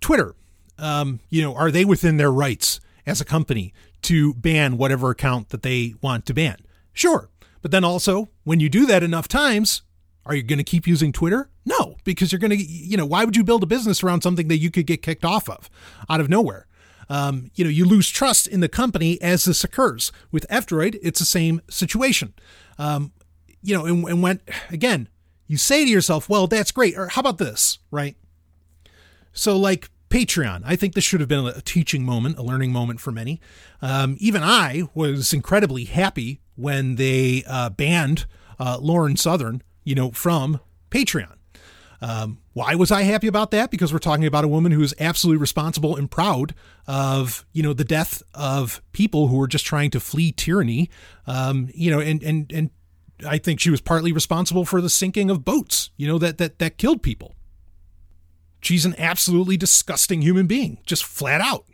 Twitter, um, you know, are they within their rights as a company to ban whatever account that they want to ban? Sure. But then also, when you do that enough times, are you going to keep using Twitter? No, because you're going to, you know, why would you build a business around something that you could get kicked off of out of nowhere? Um, you know, you lose trust in the company as this occurs. With F-Droid, it's the same situation. Um, you know, and, and when, again, you say to yourself, well, that's great. Or how about this, right? So, like Patreon, I think this should have been a teaching moment, a learning moment for many. Um, even I was incredibly happy when they uh, banned uh, Lauren Southern, you know, from Patreon. Um, why was I happy about that? Because we're talking about a woman who is absolutely responsible and proud of, you know, the death of people who were just trying to flee tyranny, um, you know, and and and I think she was partly responsible for the sinking of boats, you know, that that that killed people. She's an absolutely disgusting human being, just flat out.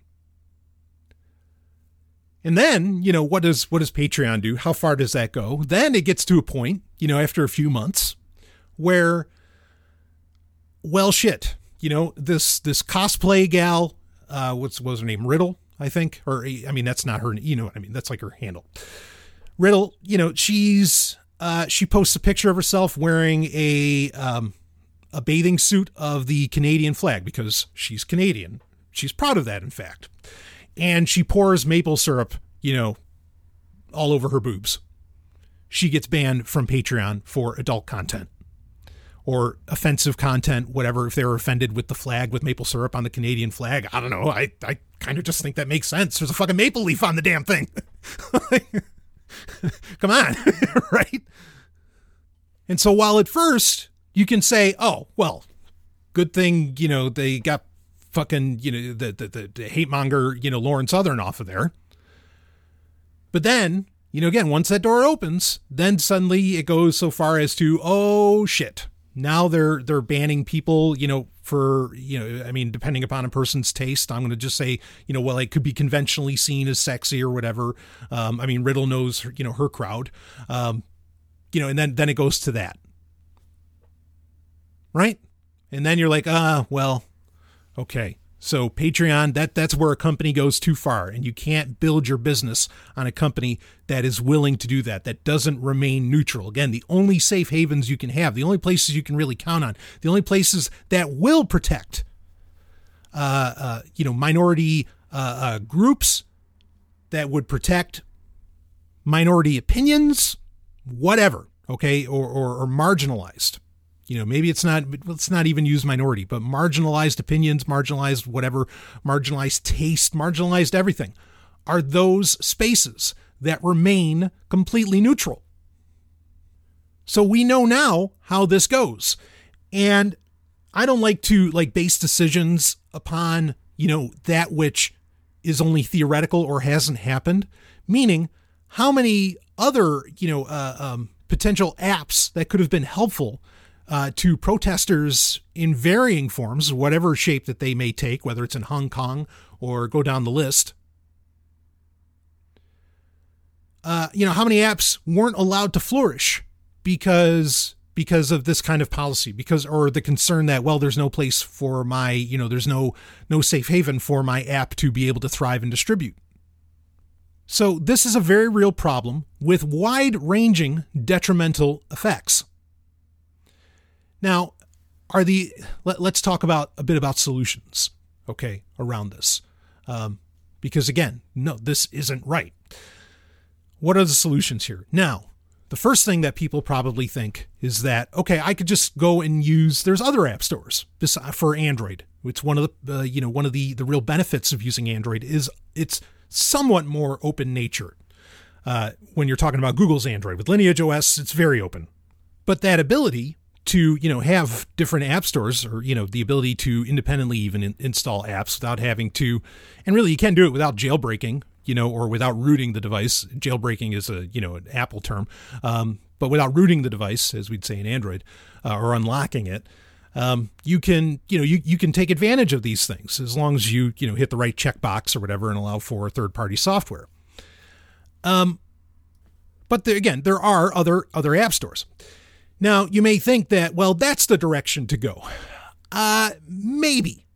And then, you know, what does what does Patreon do? How far does that go? Then it gets to a point, you know, after a few months where well shit, you know, this this cosplay gal, uh what's what was her name? Riddle, I think. Or I mean that's not her you know what I mean, that's like her handle. Riddle, you know, she's uh she posts a picture of herself wearing a um a bathing suit of the Canadian flag because she's Canadian. She's proud of that, in fact. And she pours maple syrup, you know, all over her boobs. She gets banned from Patreon for adult content or offensive content, whatever. If they're offended with the flag with maple syrup on the Canadian flag, I don't know. I, I kind of just think that makes sense. There's a fucking maple leaf on the damn thing. *laughs* *laughs* Come on, *laughs* right? And so while at first you can say, oh, well, good thing, you know, they got fucking, you know, the, the, the, the hate monger, you know, Lauren Southern off of there. But then, you know, again, once that door opens, then suddenly it goes so far as to, oh shit. Now they're they're banning people, you know, for you know, I mean, depending upon a person's taste, I'm going to just say, you know, well, it could be conventionally seen as sexy or whatever. Um, I mean, Riddle knows, you know, her crowd, um, you know, and then then it goes to that right? And then you're like, ah, well, okay. So Patreon, that that's where a company goes too far, and you can't build your business on a company that is willing to do that, that doesn't remain neutral. Again, the only safe havens you can have, the only places you can really count on, the only places that will protect, uh, uh, you know, minority uh, uh groups, that would protect minority opinions, whatever, okay, or, or, or marginalized you know maybe it's not let's not even use minority but marginalized opinions marginalized whatever marginalized taste marginalized everything are those spaces that remain completely neutral. So we know now how this goes. And i don't like to like base decisions upon you know that which is only theoretical or hasn't happened. Meaning how many other you know uh, um, potential apps that could have been helpful uh, to protesters in varying forms, whatever shape that they may take, whether it's in Hong Kong or go down the list. Uh, you know, how many apps weren't allowed to flourish because because of this kind of policy because or the concern that well there's no place for my you know there's no no safe haven for my app to be able to thrive and distribute so this is a very real problem with wide ranging detrimental effects now, are the let, us talk about a bit about solutions, okay, around this, um, because again, no, this isn't right. What are the solutions here? Now, the first thing that people probably think is that okay, I could just go and use. There's other app stores for Android. It's one of the uh, you know one of the the real benefits of using Android is it's somewhat more open nature. Uh, when you're talking about Google's Android with Lineage OS, it's very open. But that ability to you know have different app stores or you know the ability to independently even in, install apps without having to and really you can do it without jailbreaking you know or without rooting the device. Jailbreaking is a you know an apple term um, but without rooting the device as we'd say in android uh, or unlocking it um, you can you know you, you can take advantage of these things as long as you you know hit the right checkbox or whatever and allow for third party software. Um, but again there are other other app stores now, you may think that, well, that's the direction to go. Uh, maybe.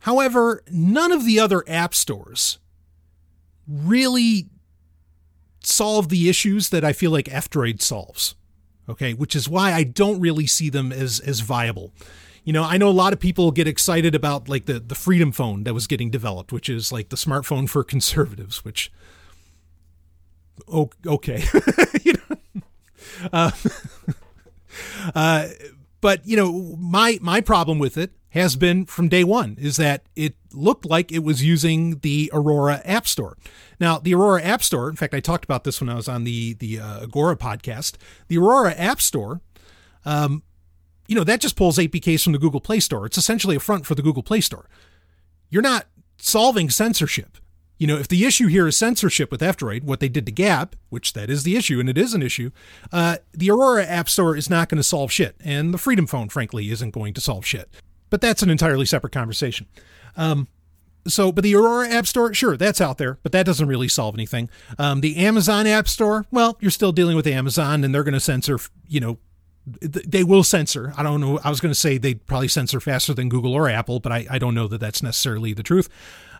However, none of the other app stores really solve the issues that I feel like F-Droid solves. Okay, which is why I don't really see them as as viable. You know, I know a lot of people get excited about like the the Freedom phone that was getting developed, which is like the smartphone for *laughs* conservatives, which okay. *laughs* you know, uh, *laughs* uh, but you know, my my problem with it has been from day one is that it looked like it was using the Aurora App Store. Now, the Aurora App Store, in fact, I talked about this when I was on the the uh, Agora podcast. The Aurora App Store, um, you know, that just pulls APKs from the Google Play Store. It's essentially a front for the Google Play Store. You're not solving censorship You know, if the issue here is censorship with F-Droid, what they did to Gab, which that is the issue, and it is an issue, uh, the Aurora App Store is not going to solve shit, and the Freedom Phone, frankly, isn't going to solve shit. But that's an entirely separate conversation. Um, so, but the Aurora App Store, sure, that's out there, but that doesn't really solve anything. Um, the Amazon App Store, well, you're still dealing with Amazon, and they're going to censor, you know, they will censor. I don't know. I was going to say they'd probably censor faster than Google or Apple, but I, I don't know that that's necessarily the truth.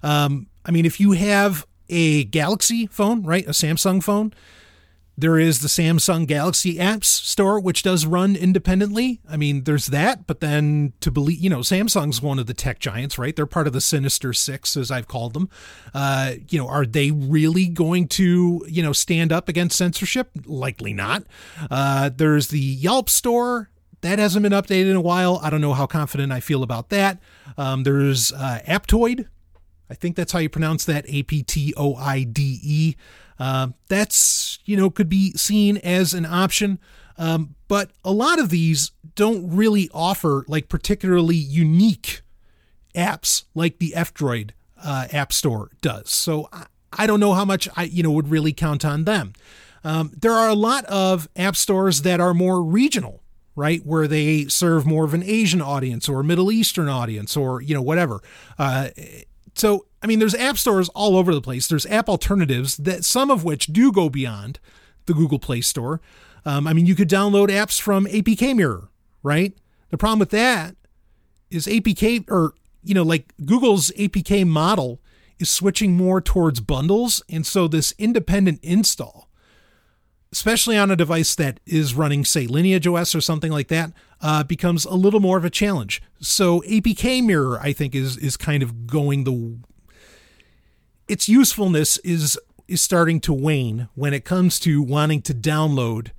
Um, I mean, if you have a Galaxy phone, right, a Samsung phone, there is the Samsung Galaxy Apps Store, which does run independently. I mean, there's that, but then to believe, you know, Samsung's one of the tech giants, right? They're part of the Sinister Six, as I've called them. Uh, you know, are they really going to, you know, stand up against censorship? Likely not. Uh, there's the Yalp Store. That hasn't been updated in a while. I don't know how confident I feel about that. Um, there's uh, Aptoide. I think that's how you pronounce that. A P T O I D E. Uh, that's, you know, could be seen as an option. Um, but a lot of these don't really offer like particularly unique apps like the F-Droid uh, App Store does. So I, I, don't know how much I, you know, would really count on them. Um, there are a lot of app stores that are more regional, right? Where they serve more of an Asian audience or Middle Eastern audience or, you know, whatever. Uh, so, I mean, there's app stores all over the place. There's app alternatives that some of which do go beyond the Google Play Store. Um, I mean, you could download apps from APK Mirror, right? The problem with that is APK or, you know, like Google's APK model is switching more towards bundles. And so this independent install especially on a device that is running, say, Lineage OS or something like that, uh, becomes a little more of a challenge. So APK Mirror, I think, is is kind of going the its usefulness is is starting to wane when it comes to wanting to download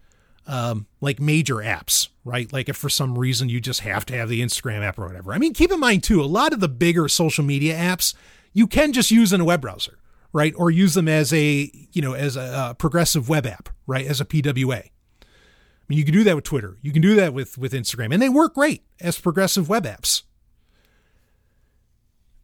um, like major apps, right? Like if for some reason you just have to have the Instagram app or whatever. I mean, keep in mind too, a lot of the bigger social media apps you can just use in a web browser right? Or use them as a, you know, as a, a progressive web app, right? As a PWA. I mean, you can do that with Twitter. You can do that with with Instagram, and they work great as progressive web apps.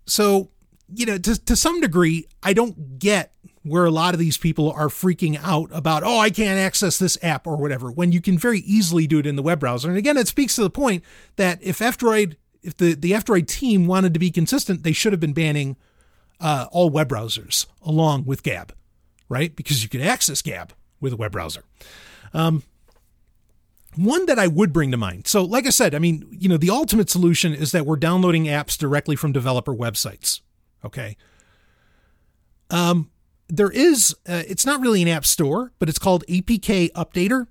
So, you know, to to some degree, I don't get where a lot of these people are freaking out about, oh, I can't access this app or whatever, when you can very easily do it in the web browser. And again, it speaks to the point that if F-Droid, if the, the F-Droid team wanted to be consistent, they should have been banning uh, all web browsers along with Gab, right? Because you can access Gab with a web browser. Um, one that I would bring to mind. So, like I said, I mean, you know, the ultimate solution is that we're downloading apps directly from developer websites. Okay. Um, there is, uh, it's not really an app store, but it's called APK Updater.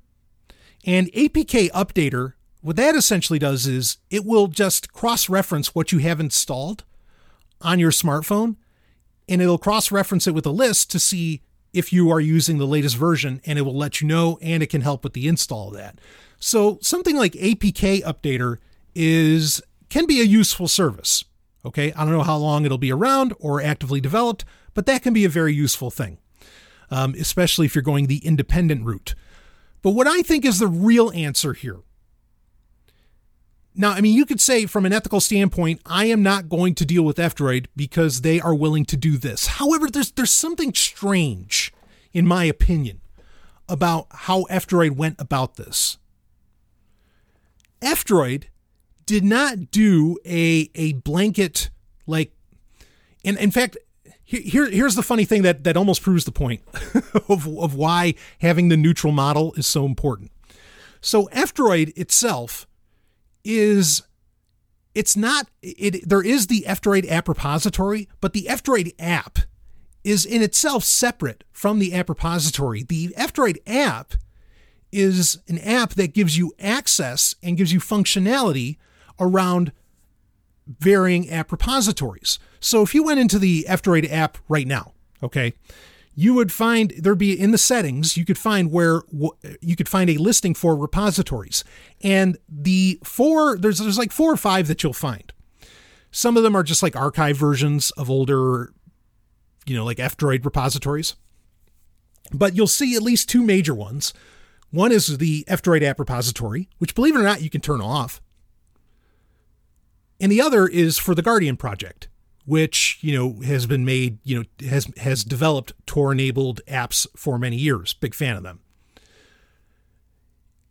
And APK Updater, what that essentially does is it will just cross reference what you have installed on your smartphone and it'll cross reference it with a list to see if you are using the latest version and it will let you know and it can help with the install of that. So something like APK Updater is can be a useful service. Okay, I don't know how long it'll be around or actively developed, but that can be a very useful thing, um, especially if you're going the independent route. But what I think is the real answer here now, I mean, you could say from an ethical standpoint, I am not going to deal with F-Droid because they are willing to do this. However, there's there's something strange, in my opinion, about how F-Droid went about this. F-Droid did not do a a blanket like, and in fact, here here's the funny thing that that almost proves the point *laughs* of of why having the neutral model is so important. So F-Droid itself is it's not it there is the F-Droid app repository, but the F-Droid app is in itself separate from the app repository. The F-Droid app is an app that gives you access and gives you functionality around varying app repositories. So if you went into the F-Droid app right now, okay, you would find there'd be in the settings you could find where you could find a listing for repositories. And the four there's there's like four or five that you'll find. Some of them are just like archive versions of older you know like f-droid repositories. But you'll see at least two major ones. One is the f-droid app repository which believe it or not you can turn off. And the other is for the guardian project which you know has been made, you know, has has developed Tor-enabled apps for many years. Big fan of them.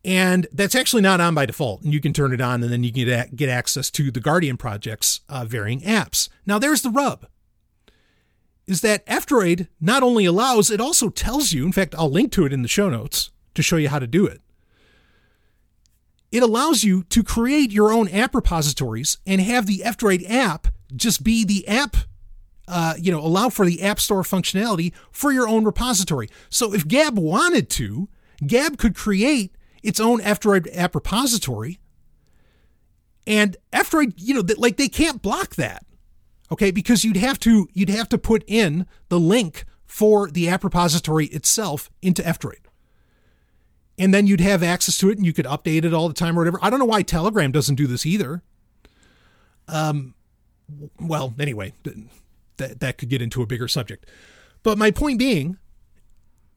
And that's actually not on by default. And you can turn it on, and then you can get, get access to the Guardian project's uh, varying apps. Now, there's the rub is that F-Droid not only allows, it also tells you, in fact, I'll link to it in the show notes to show you how to do it. It allows you to create your own app repositories and have the F-Droid app just be the app, uh, you know, allow for the App Store functionality for your own repository. So if Gab wanted to, Gab could create its own F-Droid app repository. And F-Droid, you know, like they can't block that okay because you'd have to you'd have to put in the link for the app repository itself into F-Droid. And then you'd have access to it and you could update it all the time or whatever. I don't know why Telegram doesn't do this either. Um well, anyway, that that could get into a bigger subject. But my point being,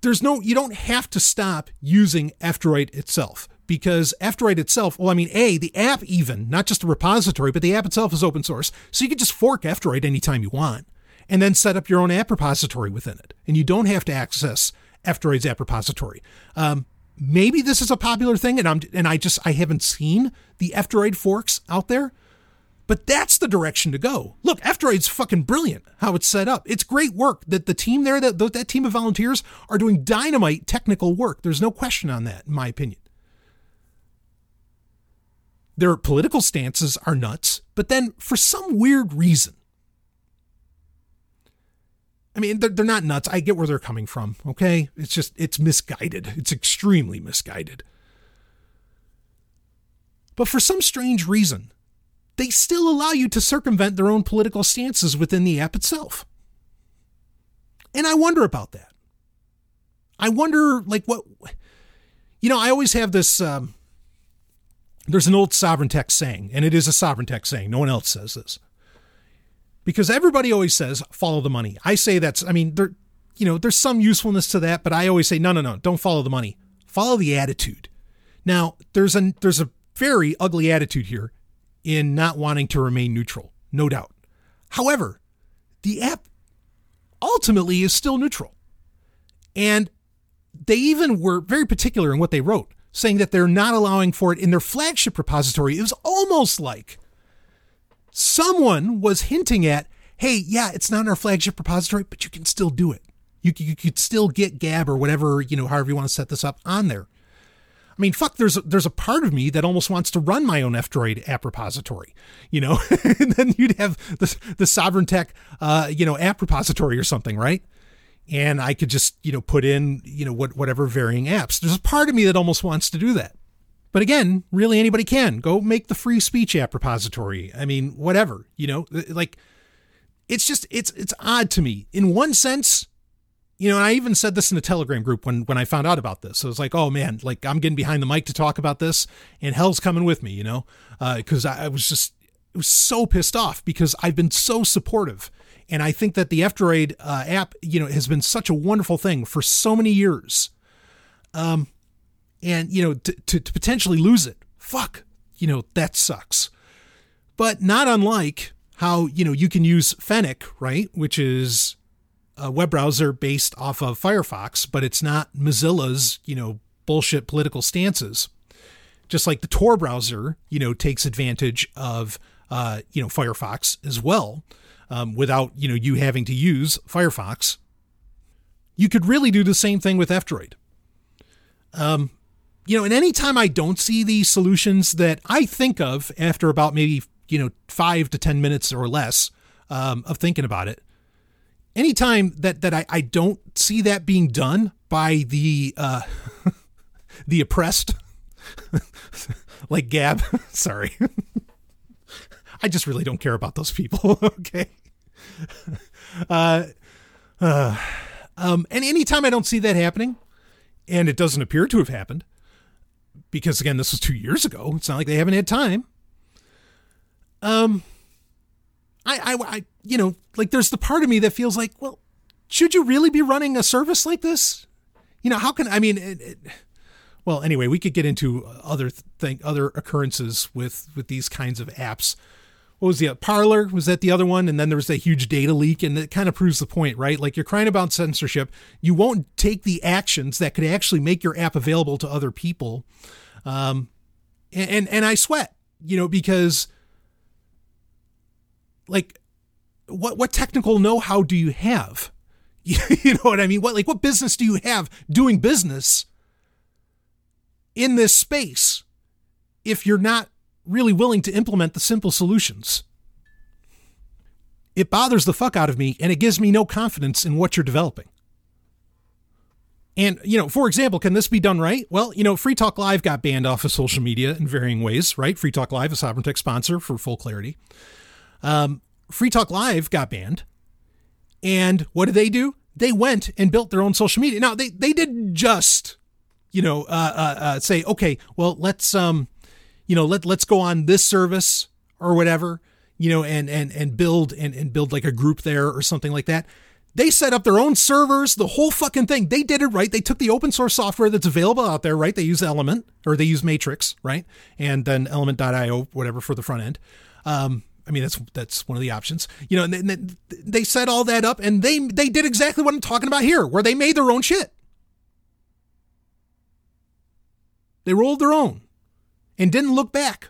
there's no you don't have to stop using F-Droid itself because F-Droid itself, well, I mean, A, the app even, not just the repository, but the app itself is open source. So you can just fork F-Droid anytime you want and then set up your own app repository within it. And you don't have to access F-Droid's app repository. Um, maybe this is a popular thing and I'm and I just I haven't seen the F-Droid forks out there. But that's the direction to go. Look, F-Droid's fucking brilliant how it's set up. It's great work that the team there, that, that team of volunteers are doing dynamite technical work. There's no question on that, in my opinion. Their political stances are nuts, but then for some weird reason, I mean, they're, they're not nuts. I get where they're coming from, okay? It's just, it's misguided. It's extremely misguided. But for some strange reason, they still allow you to circumvent their own political stances within the app itself. And I wonder about that. I wonder, like, what, you know, I always have this, um, there's an old sovereign tech saying, and it is a sovereign tech saying. No one else says this. Because everybody always says, follow the money. I say that's, I mean, there, you know, there's some usefulness to that, but I always say, no, no, no, don't follow the money. Follow the attitude. Now, there's a there's a very ugly attitude here in not wanting to remain neutral, no doubt. However, the app ultimately is still neutral. And they even were very particular in what they wrote saying that they're not allowing for it in their flagship repository. It was almost like someone was hinting at, hey, yeah, it's not in our flagship repository, but you can still do it. You, you could still get Gab or whatever, you know, however you want to set this up on there. I mean, fuck, there's a, there's a part of me that almost wants to run my own F-Droid app repository, you know, *laughs* and then you'd have the, the Sovereign Tech, uh, you know, app repository or something, right? and I could just, you know, put in, you know, what, whatever varying apps. There's a part of me that almost wants to do that. But again, really anybody can go make the free speech app repository. I mean, whatever, you know, like it's just, it's, it's odd to me in one sense, you know, and I even said this in the telegram group when, when I found out about this. I was like, oh man, like I'm getting behind the mic to talk about this and hell's coming with me, you know, uh, cause I, I was just, it was so pissed off because I've been so supportive and I think that the F-Droid uh, app, you know, has been such a wonderful thing for so many years. Um, and you know, to, to, to potentially lose it, fuck, you know, that sucks. But not unlike how you know you can use Fennec, right, which is a web browser based off of Firefox, but it's not Mozilla's, you know, bullshit political stances. Just like the Tor browser, you know, takes advantage of, uh, you know, Firefox as well um, without you know you having to use Firefox. You could really do the same thing with F-Droid. Um, you know, and anytime I don't see these solutions that I think of after about maybe you know five to ten minutes or less um, of thinking about it, anytime that that I, I don't see that being done by the uh, *laughs* the oppressed, *laughs* like Gab, *laughs* sorry. I just really don't care about those people. okay. uh, uh, um, and anytime I don't see that happening, and it doesn't appear to have happened, because again, this was two years ago. It's not like they haven't had time. Um, I, I, I, you know, like there's the part of me that feels like, well, should you really be running a service like this? You know, how can I mean? It, it, well, anyway, we could get into other thing, other occurrences with with these kinds of apps what was the Parler? Was that the other one? And then there was that huge data leak, and it kind of proves the point, right? Like you're crying about censorship, you won't take the actions that could actually make your app available to other people. Um, and, and and I sweat, you know, because like what what technical know-how do you have? *laughs* you know what I mean? What like what business do you have doing business in this space if you're not really willing to implement the simple solutions? It bothers the fuck out of me and it gives me no confidence in what you're developing. And, you know, for example, can this be done right? Well, you know, Free Talk Live got banned off of social media in varying ways, right? Free Talk Live, a Sovereign Tech sponsor for full clarity. Um, Free Talk Live got banned. And what did they do? They went and built their own social media. Now, they, they didn't just, you know, uh, uh, uh, say, okay, well, let's, um, you know, let, let's go on this service or whatever, you know, and, and, and build and, and build like a group there or something like that. They set up their own servers, the whole fucking thing. They did it right. They took the open source software that's available out there, right? They use Element or they use Matrix, right? And then Element.io, whatever, for the front end. Um, I mean, that's that's one of the options, you know. And they, they set all that up, and they they did exactly what I'm talking about here, where they made their own shit. They rolled their own, and didn't look back.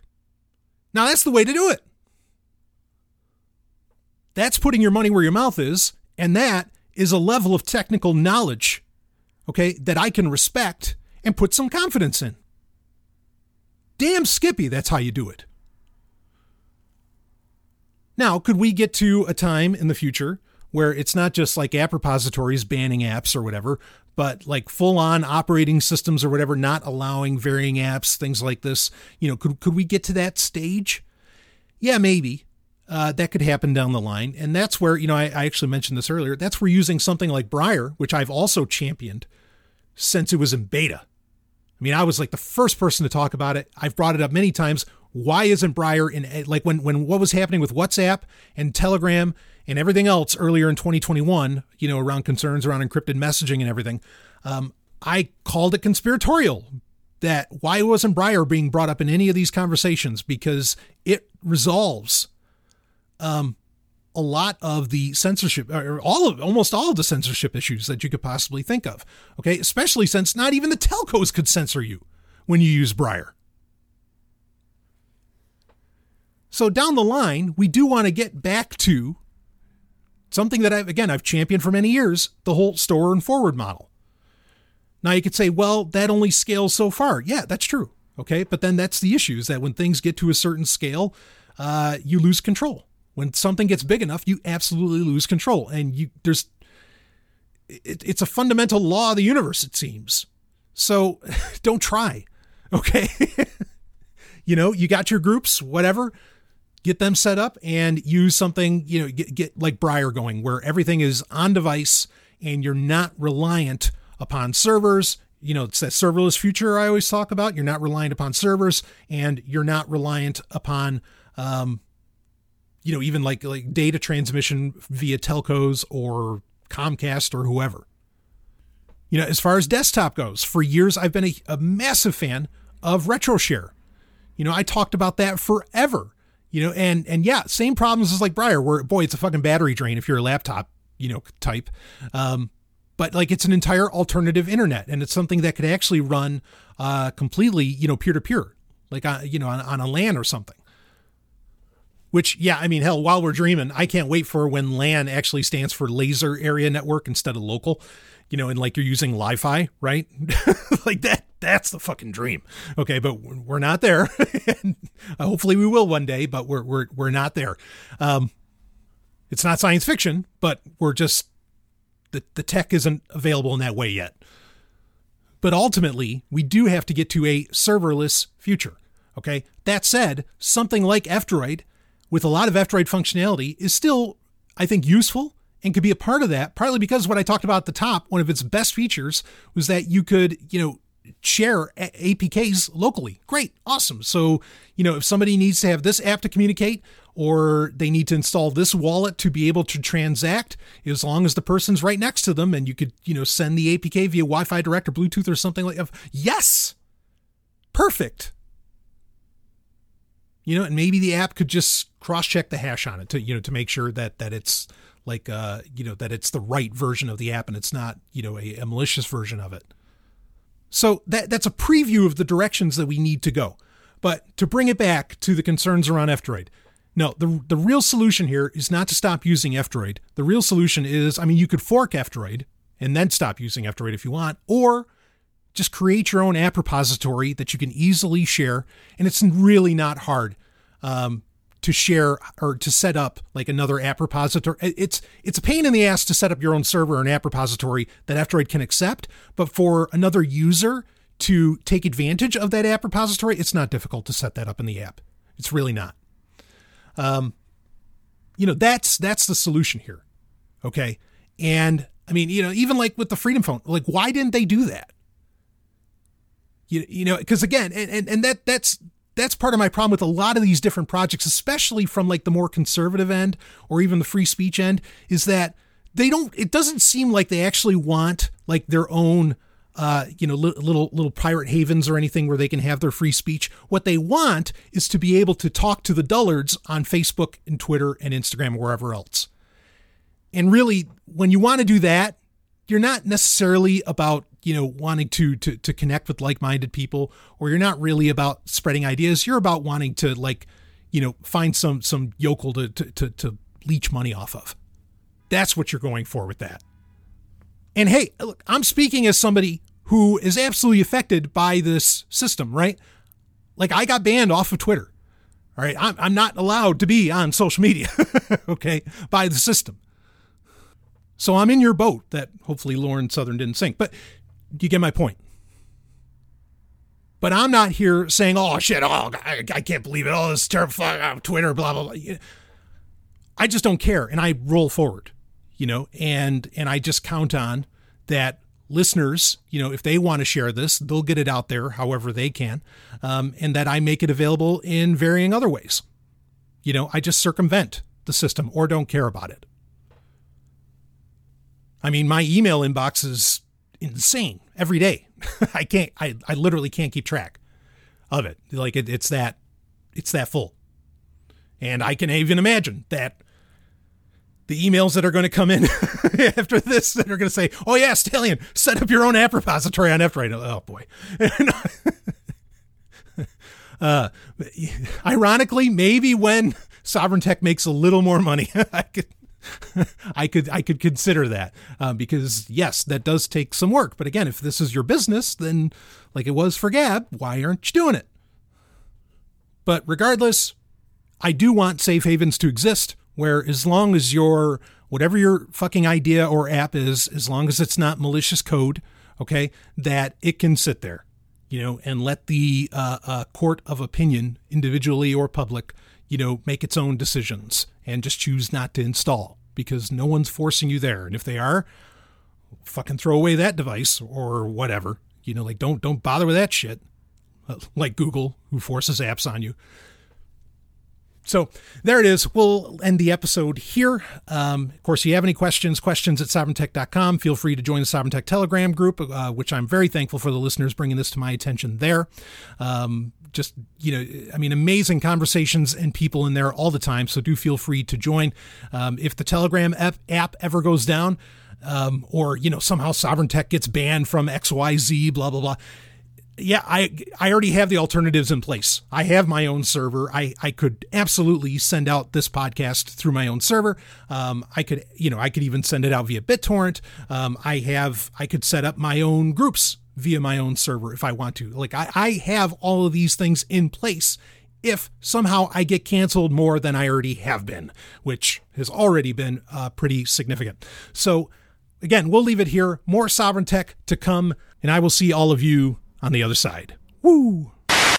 Now that's the way to do it. That's putting your money where your mouth is, and that is a level of technical knowledge, okay, that I can respect and put some confidence in. Damn Skippy, that's how you do it. Now, could we get to a time in the future where it's not just like app repositories banning apps or whatever, but like full on operating systems or whatever not allowing varying apps, things like this? You know, could, could we get to that stage? Yeah, maybe. Uh, that could happen down the line. And that's where, you know, I, I actually mentioned this earlier. That's where using something like Briar, which I've also championed since it was in beta. I mean, I was like the first person to talk about it. I've brought it up many times why isn't Briar in like when when what was happening with WhatsApp and Telegram and everything else earlier in 2021, you know, around concerns around encrypted messaging and everything, um, I called it conspiratorial. That why wasn't Briar being brought up in any of these conversations? Because it resolves um, a lot of the censorship, or all of almost all of the censorship issues that you could possibly think of. Okay, especially since not even the telcos could censor you when you use Briar. So down the line, we do want to get back to something that I've, again, I've championed for many years the whole store and forward model. Now you could say, well, that only scales so far. Yeah, that's true. Okay. But then that's the issue is that when things get to a certain scale, uh, you lose control. When something gets big enough, you absolutely lose control. And you, there's, it, it's a fundamental law of the universe, it seems. So *laughs* don't try. *laughs* Okay. *laughs* you know, you got your groups, whatever get them set up and use something, you know, get, get like Briar going where everything is on device and you're not reliant upon servers. You know, it's that serverless future I always talk about. You're not reliant upon servers and you're not reliant upon, um, you know, even like like data transmission via telcos or Comcast or whoever. You know, as far as desktop goes, for years I've been a, a massive fan of RetroShare. You know, I talked about that forever you know, and and yeah, same problems as like Briar, where boy, it's a fucking battery drain if you're a laptop, you know, type. Um, but like it's an entire alternative internet, and it's something that could actually run uh, completely, you know, peer to peer, like on, uh, you know, on, on a LAN or something. Which, yeah, I mean, hell, while we're dreaming, I can't wait for when LAN actually stands for laser area network instead of local, you know, and like you're using Li Fi, right? *laughs* like that that's the fucking dream. Okay, but we're not there. *laughs* hopefully we will one day, but we're we're we're not there. Um, it's not science fiction, but we're just the the tech isn't available in that way yet. But ultimately, we do have to get to a serverless future. Okay. That said, something like F-Droid with a lot of F-Droid functionality is still, I think, useful and could be a part of that, partly because what I talked about at the top, one of its best features was that you could, you know, share APKs locally. Great, awesome. So, you know, if somebody needs to have this app to communicate or they need to install this wallet to be able to transact, as long as the person's right next to them and you could, you know, send the APK via Wi Fi Direct or Bluetooth or something like that. Yes, perfect. You know, and maybe the app could just cross-check the hash on it to you know to make sure that that it's like uh you know that it's the right version of the app and it's not you know a, a malicious version of it. So that that's a preview of the directions that we need to go. But to bring it back to the concerns around F-Droid, no, the the real solution here is not to stop using F-Droid. The real solution is, I mean, you could fork F-Droid and then stop using F-Droid if you want, or just create your own app repository that you can easily share, and it's really not hard um, to share or to set up like another app repository. It's it's a pain in the ass to set up your own server or an app repository that F-Droid can accept, but for another user to take advantage of that app repository, it's not difficult to set that up in the app. It's really not. Um, you know, that's that's the solution here. Okay. And I mean, you know, even like with the Freedom Phone, like why didn't they do that? You, you know, because again, and, and and that that's that's part of my problem with a lot of these different projects, especially from like the more conservative end or even the free speech end, is that they don't. It doesn't seem like they actually want like their own uh, you know, li- little little pirate havens or anything where they can have their free speech. What they want is to be able to talk to the dullards on Facebook and Twitter and Instagram or wherever else. And really, when you want to do that, you're not necessarily about you know wanting to to to connect with like-minded people, or you're not really about spreading ideas. You're about wanting to like you know find some some yokel to to to, to leech money off of. That's what you're going for with that. And hey, look, I'm speaking as somebody who is absolutely affected by this system, right? Like I got banned off of Twitter. All right. I'm, I'm not allowed to be on social media, *laughs* okay, by the system. So I'm in your boat that hopefully Lauren Southern didn't sink. But you get my point. But I'm not here saying, oh, shit, oh, I, I can't believe it. Oh, this is terrible. Oh, Twitter, blah, blah, blah. I just don't care. And I roll forward, you know, and, and I just count on that listeners, you know, if they want to share this, they'll get it out there however they can, um, and that I make it available in varying other ways. You know, I just circumvent the system or don't care about it. I mean, my email inbox is insane every day. *laughs* I can't, I, I literally can't keep track of it. Like it, it's that, it's that full. And I can even imagine that the emails that are going to come in *laughs* after this that are going to say, "Oh yeah, Stallion, set up your own app repository on F-Droid." Oh boy. *laughs* uh, ironically, maybe when Sovereign Tech makes a little more money, I could. *laughs* I could I could consider that uh, because yes, that does take some work. But again, if this is your business, then like it was for Gab, why aren't you doing it? But regardless, I do want safe havens to exist where as long as your whatever your fucking idea or app is, as long as it's not malicious code, okay, that it can sit there, you know, and let the uh, uh, court of opinion, individually or public, you know, make its own decisions and just choose not to install because no one's forcing you there. And if they are, fucking throw away that device or whatever. You know, like don't don't bother with that shit. *laughs* Like Google, who forces apps on you. So there it is. We'll end the episode here. Um, of course, if you have any questions, questions at sovereigntech.com. Feel free to join the Sovereign Tech Telegram group, uh, which I'm very thankful for the listeners bringing this to my attention there. Um, just, you know, I mean, amazing conversations and people in there all the time. So do feel free to join. Um, if the Telegram app, app ever goes down, um, or, you know, somehow Sovereign Tech gets banned from XYZ, blah, blah, blah yeah, I I already have the alternatives in place. I have my own server. I I could absolutely send out this podcast through my own server. Um, I could you know I could even send it out via BitTorrent. Um, I have I could set up my own groups via my own server if I want to. Like I I have all of these things in place. If somehow I get canceled more than I already have been, which has already been uh, pretty significant. So again, we'll leave it here. More sovereign tech to come, and I will see all of you on the other side. Woo!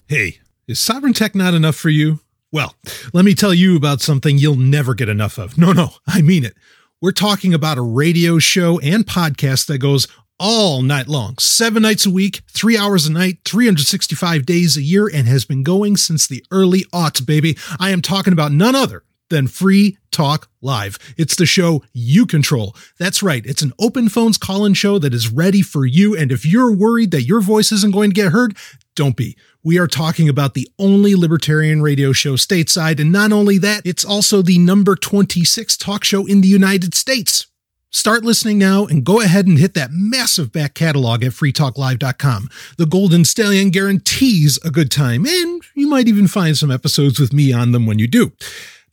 Hey, is sovereign tech not enough for you? Well, let me tell you about something you'll never get enough of. No, no, I mean it. We're talking about a radio show and podcast that goes all night long, seven nights a week, three hours a night, 365 days a year, and has been going since the early aughts, baby. I am talking about none other than Free Talk Live. It's the show you control. That's right. It's an open phones call in show that is ready for you. And if you're worried that your voice isn't going to get heard, don't be. We are talking about the only libertarian radio show stateside, and not only that, it's also the number 26 talk show in the United States. Start listening now and go ahead and hit that massive back catalog at freetalklive.com. The Golden Stallion guarantees a good time, and you might even find some episodes with me on them when you do.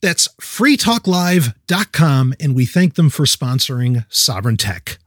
That's freetalklive.com, and we thank them for sponsoring Sovereign Tech.